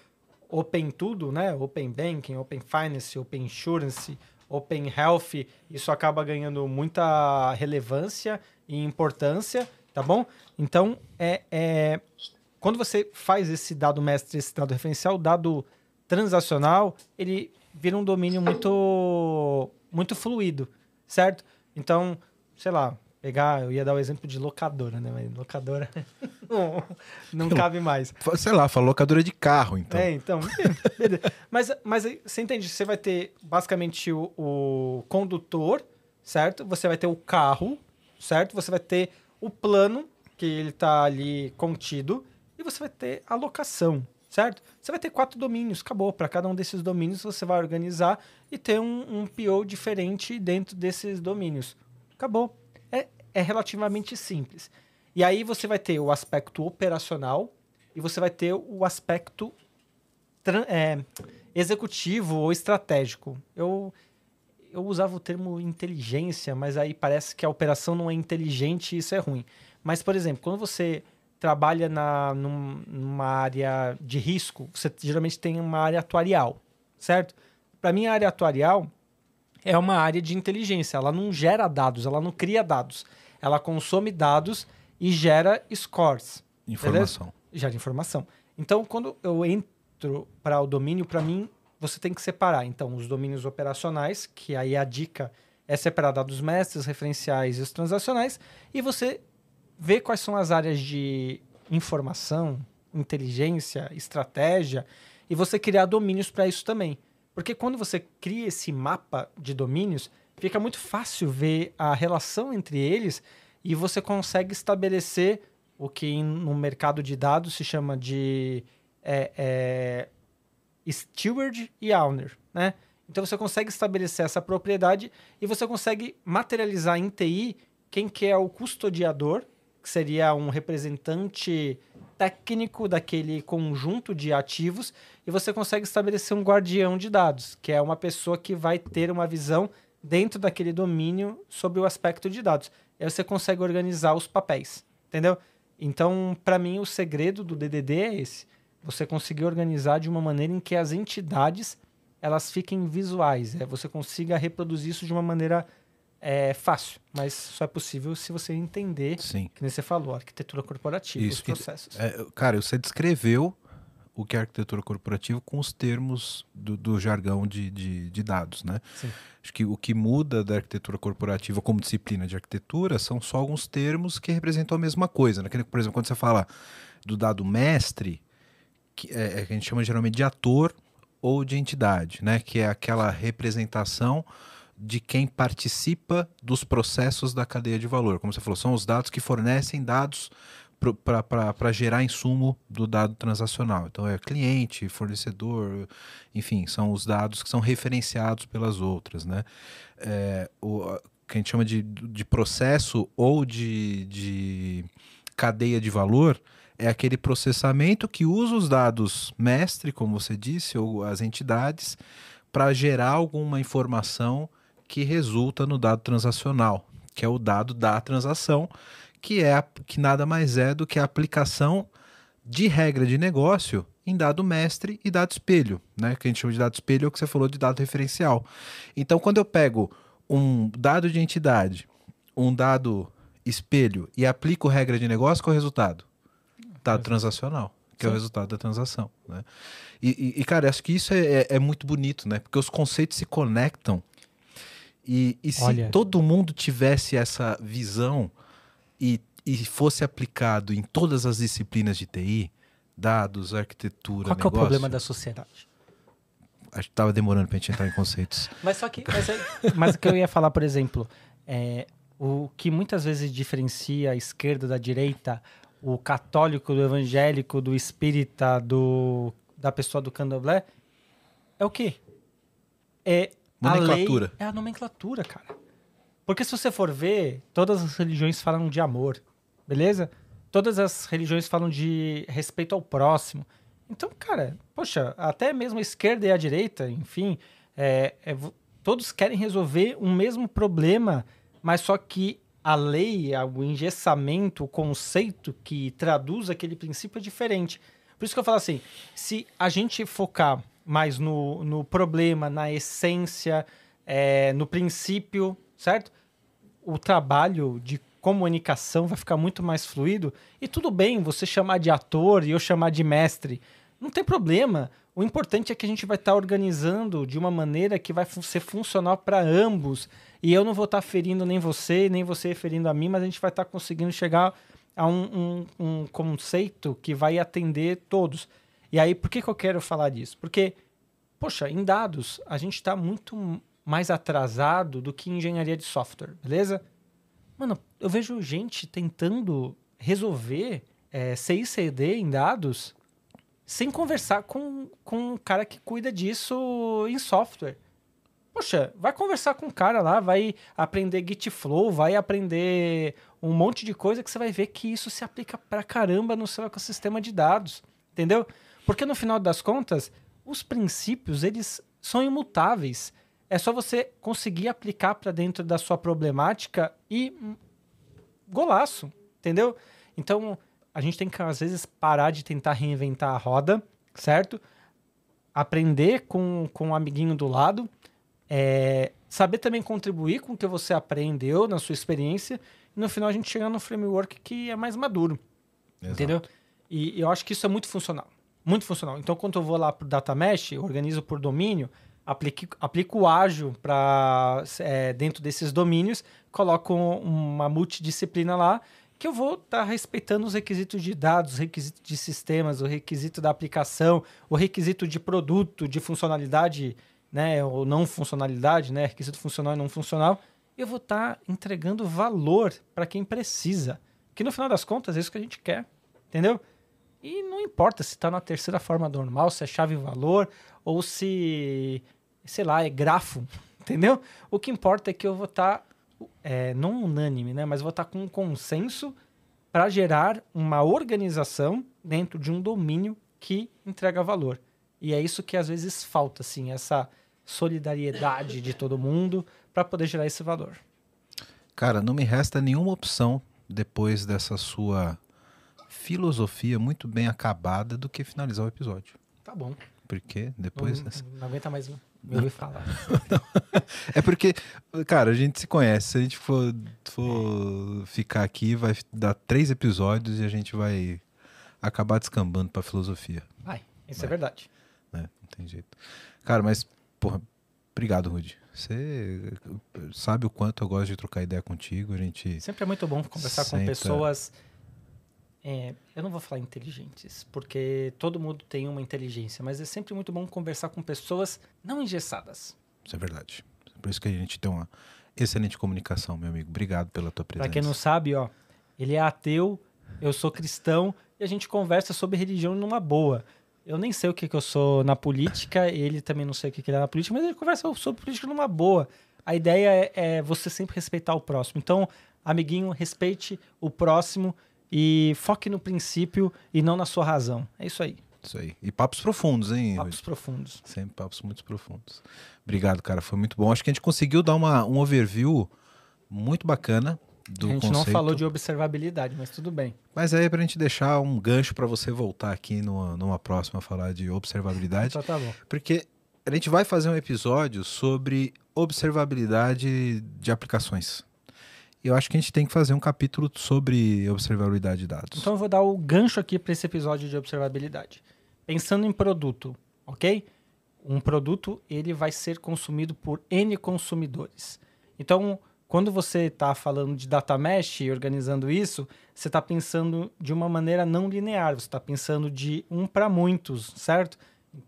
Open Tudo, né? Open Banking, Open Finance, Open Insurance, Open Health, isso acaba ganhando muita relevância e importância, tá bom? Então, é, é quando você faz esse dado mestre, esse dado referencial, o dado transacional, ele vira um domínio muito, muito fluido, certo? Então, sei lá, pegar, eu ia dar o exemplo de locadora, né? Mas locadora não, não cabe mais. Sei lá, fala locadora de carro, então. É, então. mas, mas você entende? Você vai ter basicamente o, o condutor, certo? Você vai ter o carro, certo? Você vai ter o plano, que ele está ali contido, e você vai ter a locação, certo? Você vai ter quatro domínios, acabou. Para cada um desses domínios você vai organizar e ter um, um PO diferente dentro desses domínios. Acabou. É, é relativamente simples. E aí você vai ter o aspecto operacional e você vai ter o aspecto é, executivo ou estratégico. Eu, eu usava o termo inteligência, mas aí parece que a operação não é inteligente e isso é ruim. Mas, por exemplo, quando você trabalha na, num, numa área de risco, você geralmente tem uma área atuarial, certo? Para mim, a área atuarial é uma área de inteligência. Ela não gera dados, ela não cria dados. Ela consome dados e gera scores. Informação. Beleza? Gera informação. Então, quando eu entro para o domínio, para mim, você tem que separar. Então, os domínios operacionais, que aí a dica é separar dados mestres, referenciais e os transacionais, e você vê quais são as áreas de informação, inteligência, estratégia, e você criar domínios para isso também. Porque quando você cria esse mapa de domínios, fica muito fácil ver a relação entre eles e você consegue estabelecer o que no mercado de dados se chama de é, é, steward e owner, né? Então você consegue estabelecer essa propriedade e você consegue materializar em TI quem que é o custodiador, que seria um representante técnico daquele conjunto de ativos e você consegue estabelecer um guardião de dados, que é uma pessoa que vai ter uma visão dentro daquele domínio sobre o aspecto de dados. Aí você consegue organizar os papéis, entendeu? Então, para mim, o segredo do DDD é esse. você conseguir organizar de uma maneira em que as entidades elas fiquem visuais, é, você consiga reproduzir isso de uma maneira é, fácil, mas só é possível se você entender, Sim. que nem você falou, a arquitetura corporativa, Isso, os processos. É, cara, você descreveu o que é arquitetura corporativa com os termos do, do jargão de, de, de dados, né? Sim. Acho que o que muda da arquitetura corporativa como disciplina de arquitetura são só alguns termos que representam a mesma coisa. Né? Por exemplo, quando você fala do dado mestre, que, é, é que a gente chama geralmente de ator ou de entidade, né? Que é aquela representação de quem participa dos processos da cadeia de valor. Como você falou, são os dados que fornecem dados para gerar insumo do dado transacional. Então é cliente, fornecedor, enfim, são os dados que são referenciados pelas outras. Né? É, o que a gente chama de, de processo ou de, de cadeia de valor é aquele processamento que usa os dados mestre, como você disse, ou as entidades, para gerar alguma informação que resulta no dado transacional, que é o dado da transação, que é que nada mais é do que a aplicação de regra de negócio em dado mestre e dado espelho, né? Que a gente chama de dado espelho é o que você falou de dado referencial. Então, quando eu pego um dado de entidade, um dado espelho e aplico regra de negócio, qual é o resultado? Dado transacional, que Sim. é o resultado da transação. Né? E, e, e, cara, acho que isso é, é, é, muito bonito, né? Porque os conceitos se conectam. E, e se Olha... todo mundo tivesse essa visão e, e fosse aplicado em todas as disciplinas de TI, dados, arquitetura, Qual negócio, é o problema da sociedade? Acho que estava demorando para a gente entrar em conceitos. mas só que, mas, é, mas o que eu ia falar, por exemplo, é, o que muitas vezes diferencia a esquerda da direita, o católico do evangélico, do espírita, do da pessoa do candomblé, é o quê? É nomenclatura. A lei, é a nomenclatura, cara. Porque se você for ver, todas as religiões falam de amor, beleza? Todas as religiões falam de respeito ao próximo. Então, cara, poxa, até mesmo a esquerda e a direita, enfim, é, é, todos querem resolver um mesmo problema, mas só que a lei, o engessamento, o conceito que traduz aquele princípio é diferente. Por isso que eu falo assim: se a gente focar mais no, no problema, na essência, é, no princípio, certo? O trabalho de comunicação vai ficar muito mais fluido. E tudo bem você chamar de ator e eu chamar de mestre. Não tem problema. O importante é que a gente vai estar tá organizando de uma maneira que vai ser funcional para ambos. E eu não vou estar tá ferindo nem você, nem você ferindo a mim, mas a gente vai estar tá conseguindo chegar a um, um, um, conceito que vai atender todos. E aí, por que, que eu quero falar disso? Porque, poxa, em dados, a gente está muito mais atrasado do que engenharia de software, beleza? Mano, eu vejo gente tentando resolver é, CICD em dados sem conversar com, com um cara que cuida disso em software. Poxa, vai conversar com o cara lá, vai aprender Git Flow, vai aprender um monte de coisa que você vai ver que isso se aplica pra caramba no seu ecossistema de dados, entendeu? Porque no final das contas, os princípios, eles são imutáveis. É só você conseguir aplicar para dentro da sua problemática e hum, golaço, entendeu? Então, a gente tem que às vezes parar de tentar reinventar a roda, certo? Aprender com, com um amiguinho do lado é, saber também contribuir com o que você aprendeu na sua experiência e no final a gente chegar no framework que é mais maduro. Exato. Entendeu? E, e eu acho que isso é muito funcional. Muito funcional. Então, quando eu vou lá para o Data Mesh, organizo por domínio, aplico, aplico o ágil para é, dentro desses domínios, coloco uma multidisciplina lá que eu vou estar tá respeitando os requisitos de dados, requisitos de sistemas, o requisito da aplicação, o requisito de produto, de funcionalidade né, ou não funcionalidade, né, requisito funcional e não funcional, eu vou estar tá entregando valor para quem precisa. Que no final das contas é isso que a gente quer, entendeu? E não importa se está na terceira forma normal, se é chave valor ou se, sei lá, é grafo, entendeu? O que importa é que eu vou estar, tá, é, não unânime, né, mas vou estar tá com um consenso para gerar uma organização dentro de um domínio que entrega valor. E é isso que às vezes falta, assim, essa solidariedade de todo mundo para poder gerar esse valor. Cara, não me resta nenhuma opção depois dessa sua filosofia muito bem acabada do que finalizar o episódio. Tá bom. Porque depois. não, não aguenta mais me ouvir falar. é porque, cara, a gente se conhece. Se a gente for, for ficar aqui, vai dar três episódios e a gente vai acabar descambando pra filosofia. Vai, isso é verdade. né? Não tem jeito. Cara, mas, porra, obrigado, Rudy. Você sabe o quanto eu gosto de trocar ideia contigo. A gente. Sempre é muito bom conversar com Senta. pessoas. É, eu não vou falar inteligentes, porque todo mundo tem uma inteligência, mas é sempre muito bom conversar com pessoas não engessadas. Isso é verdade. Por isso que a gente tem uma excelente comunicação, meu amigo. Obrigado pela tua presença. Pra quem não sabe, ó, ele é ateu, eu sou cristão e a gente conversa sobre religião numa boa. Eu nem sei o que, que eu sou na política, ele também não sei o que, que ele é na política, mas ele conversa sobre política numa boa. A ideia é, é você sempre respeitar o próximo. Então, amiguinho, respeite o próximo e foque no princípio e não na sua razão. É isso aí. Isso aí. E papos profundos, hein? Papos Rudy? profundos. Sempre papos muito profundos. Obrigado, cara. Foi muito bom. Acho que a gente conseguiu dar uma, um overview muito bacana do a gente conceito. não falou de observabilidade, mas tudo bem. Mas aí, pra gente deixar um gancho para você voltar aqui numa, numa próxima a falar de observabilidade. Então tá bom. Porque a gente vai fazer um episódio sobre observabilidade de aplicações. Eu acho que a gente tem que fazer um capítulo sobre observabilidade de dados. Então eu vou dar o gancho aqui para esse episódio de observabilidade. Pensando em produto, ok? Um produto ele vai ser consumido por N consumidores. Então, quando você está falando de data mesh e organizando isso, você está pensando de uma maneira não linear. Você está pensando de um para muitos, certo?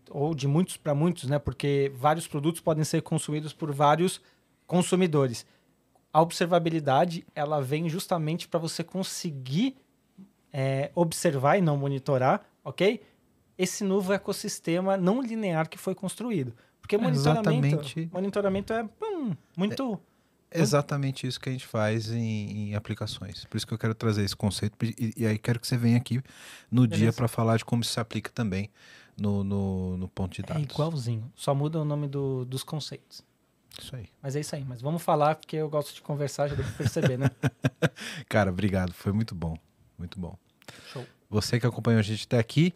Ou de muitos para muitos, né? Porque vários produtos podem ser consumidos por vários consumidores. A observabilidade ela vem justamente para você conseguir é, observar e não monitorar, ok? Esse novo ecossistema não linear que foi construído. Porque É, monitoramento, exatamente. monitoramento é pum, muito. É exatamente isso que a gente faz em, em aplicações. Por isso que eu quero trazer esse conceito. E, e aí quero que você venha aqui no dia Beleza. para falar de como isso se aplica também no, no, no ponto de É dados. igualzinho. Só muda o nome do- dos conceitos. Isso aí. Mas é isso aí. Mas vamos falar, porque eu gosto de conversar, já deu pra perceber, né? Cara, obrigado. Foi muito bom. Muito bom. Show. Você que acompanhou a gente até aqui,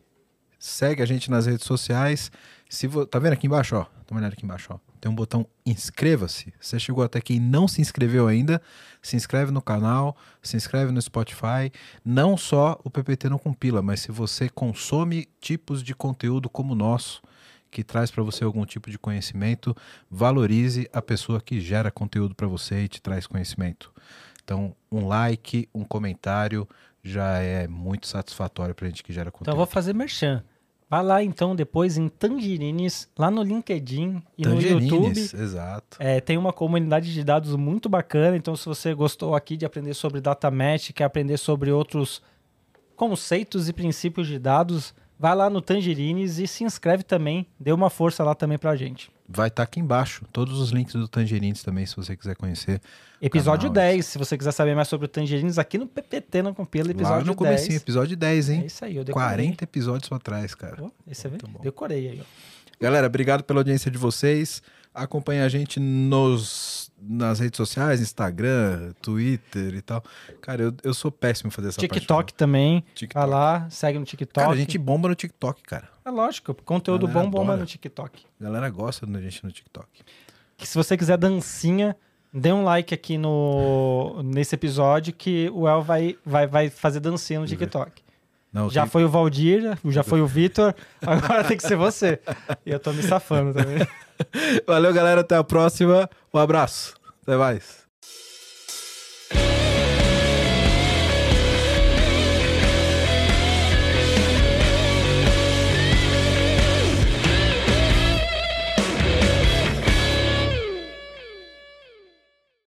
segue a gente nas redes sociais. Se vo... Tá vendo aqui embaixo, ó? Dá uma olhada aqui embaixo, ó. Tem um botão inscreva-se. Você chegou até aqui e não se inscreveu ainda, se inscreve no canal, se inscreve no Spotify. Não só o PPT não compila, mas se você consome tipos de conteúdo como o nosso, que traz para você algum tipo de conhecimento, valorize a pessoa que gera conteúdo para você e te traz conhecimento. Então, um like, um comentário já é muito satisfatório pra gente que gera Então eu conteúdo. vou fazer merchan. Vai lá então depois em Tangerines, lá no LinkedIn e no YouTube. Exato. É, tem uma comunidade de dados muito bacana, então se você gostou aqui de aprender sobre data mesh, quer aprender sobre outros conceitos e princípios de dados, vai lá no Tangerines e se inscreve também, dê uma força lá também pra gente. Vai estar aqui embaixo. Todos os links do Tangerines também, se você quiser conhecer. Episódio canal, 10, se você quiser saber mais sobre o Tangerines, aqui no PPT não compila, Lá episódio no comecinho, 10. episódio 10, hein? É isso aí, eu decorei. 40 episódios atrás, cara. Pô, esse? Muito bom. Decorei aí, ó. Galera, obrigado pela audiência de vocês. Acompanhe a gente nos, nas redes sociais, Instagram, Twitter e tal. Cara, eu, eu sou péssimo em fazer essa parte. TikTok também. TikTok. Vai lá, segue no TikTok. Cara, a gente bomba no TikTok, cara. É lógico, conteúdo bom bomba no TikTok. A galera gosta da gente no TikTok. Que se você quiser dancinha, dê um like aqui no nesse episódio que o El vai, vai, vai fazer dancinha no TikTok. Não, Já tem- foi o Valdir, já foi o Vitor, agora tem que ser você. E eu tô me safando também. Valeu, galera. Até a próxima. Um abraço. Até mais.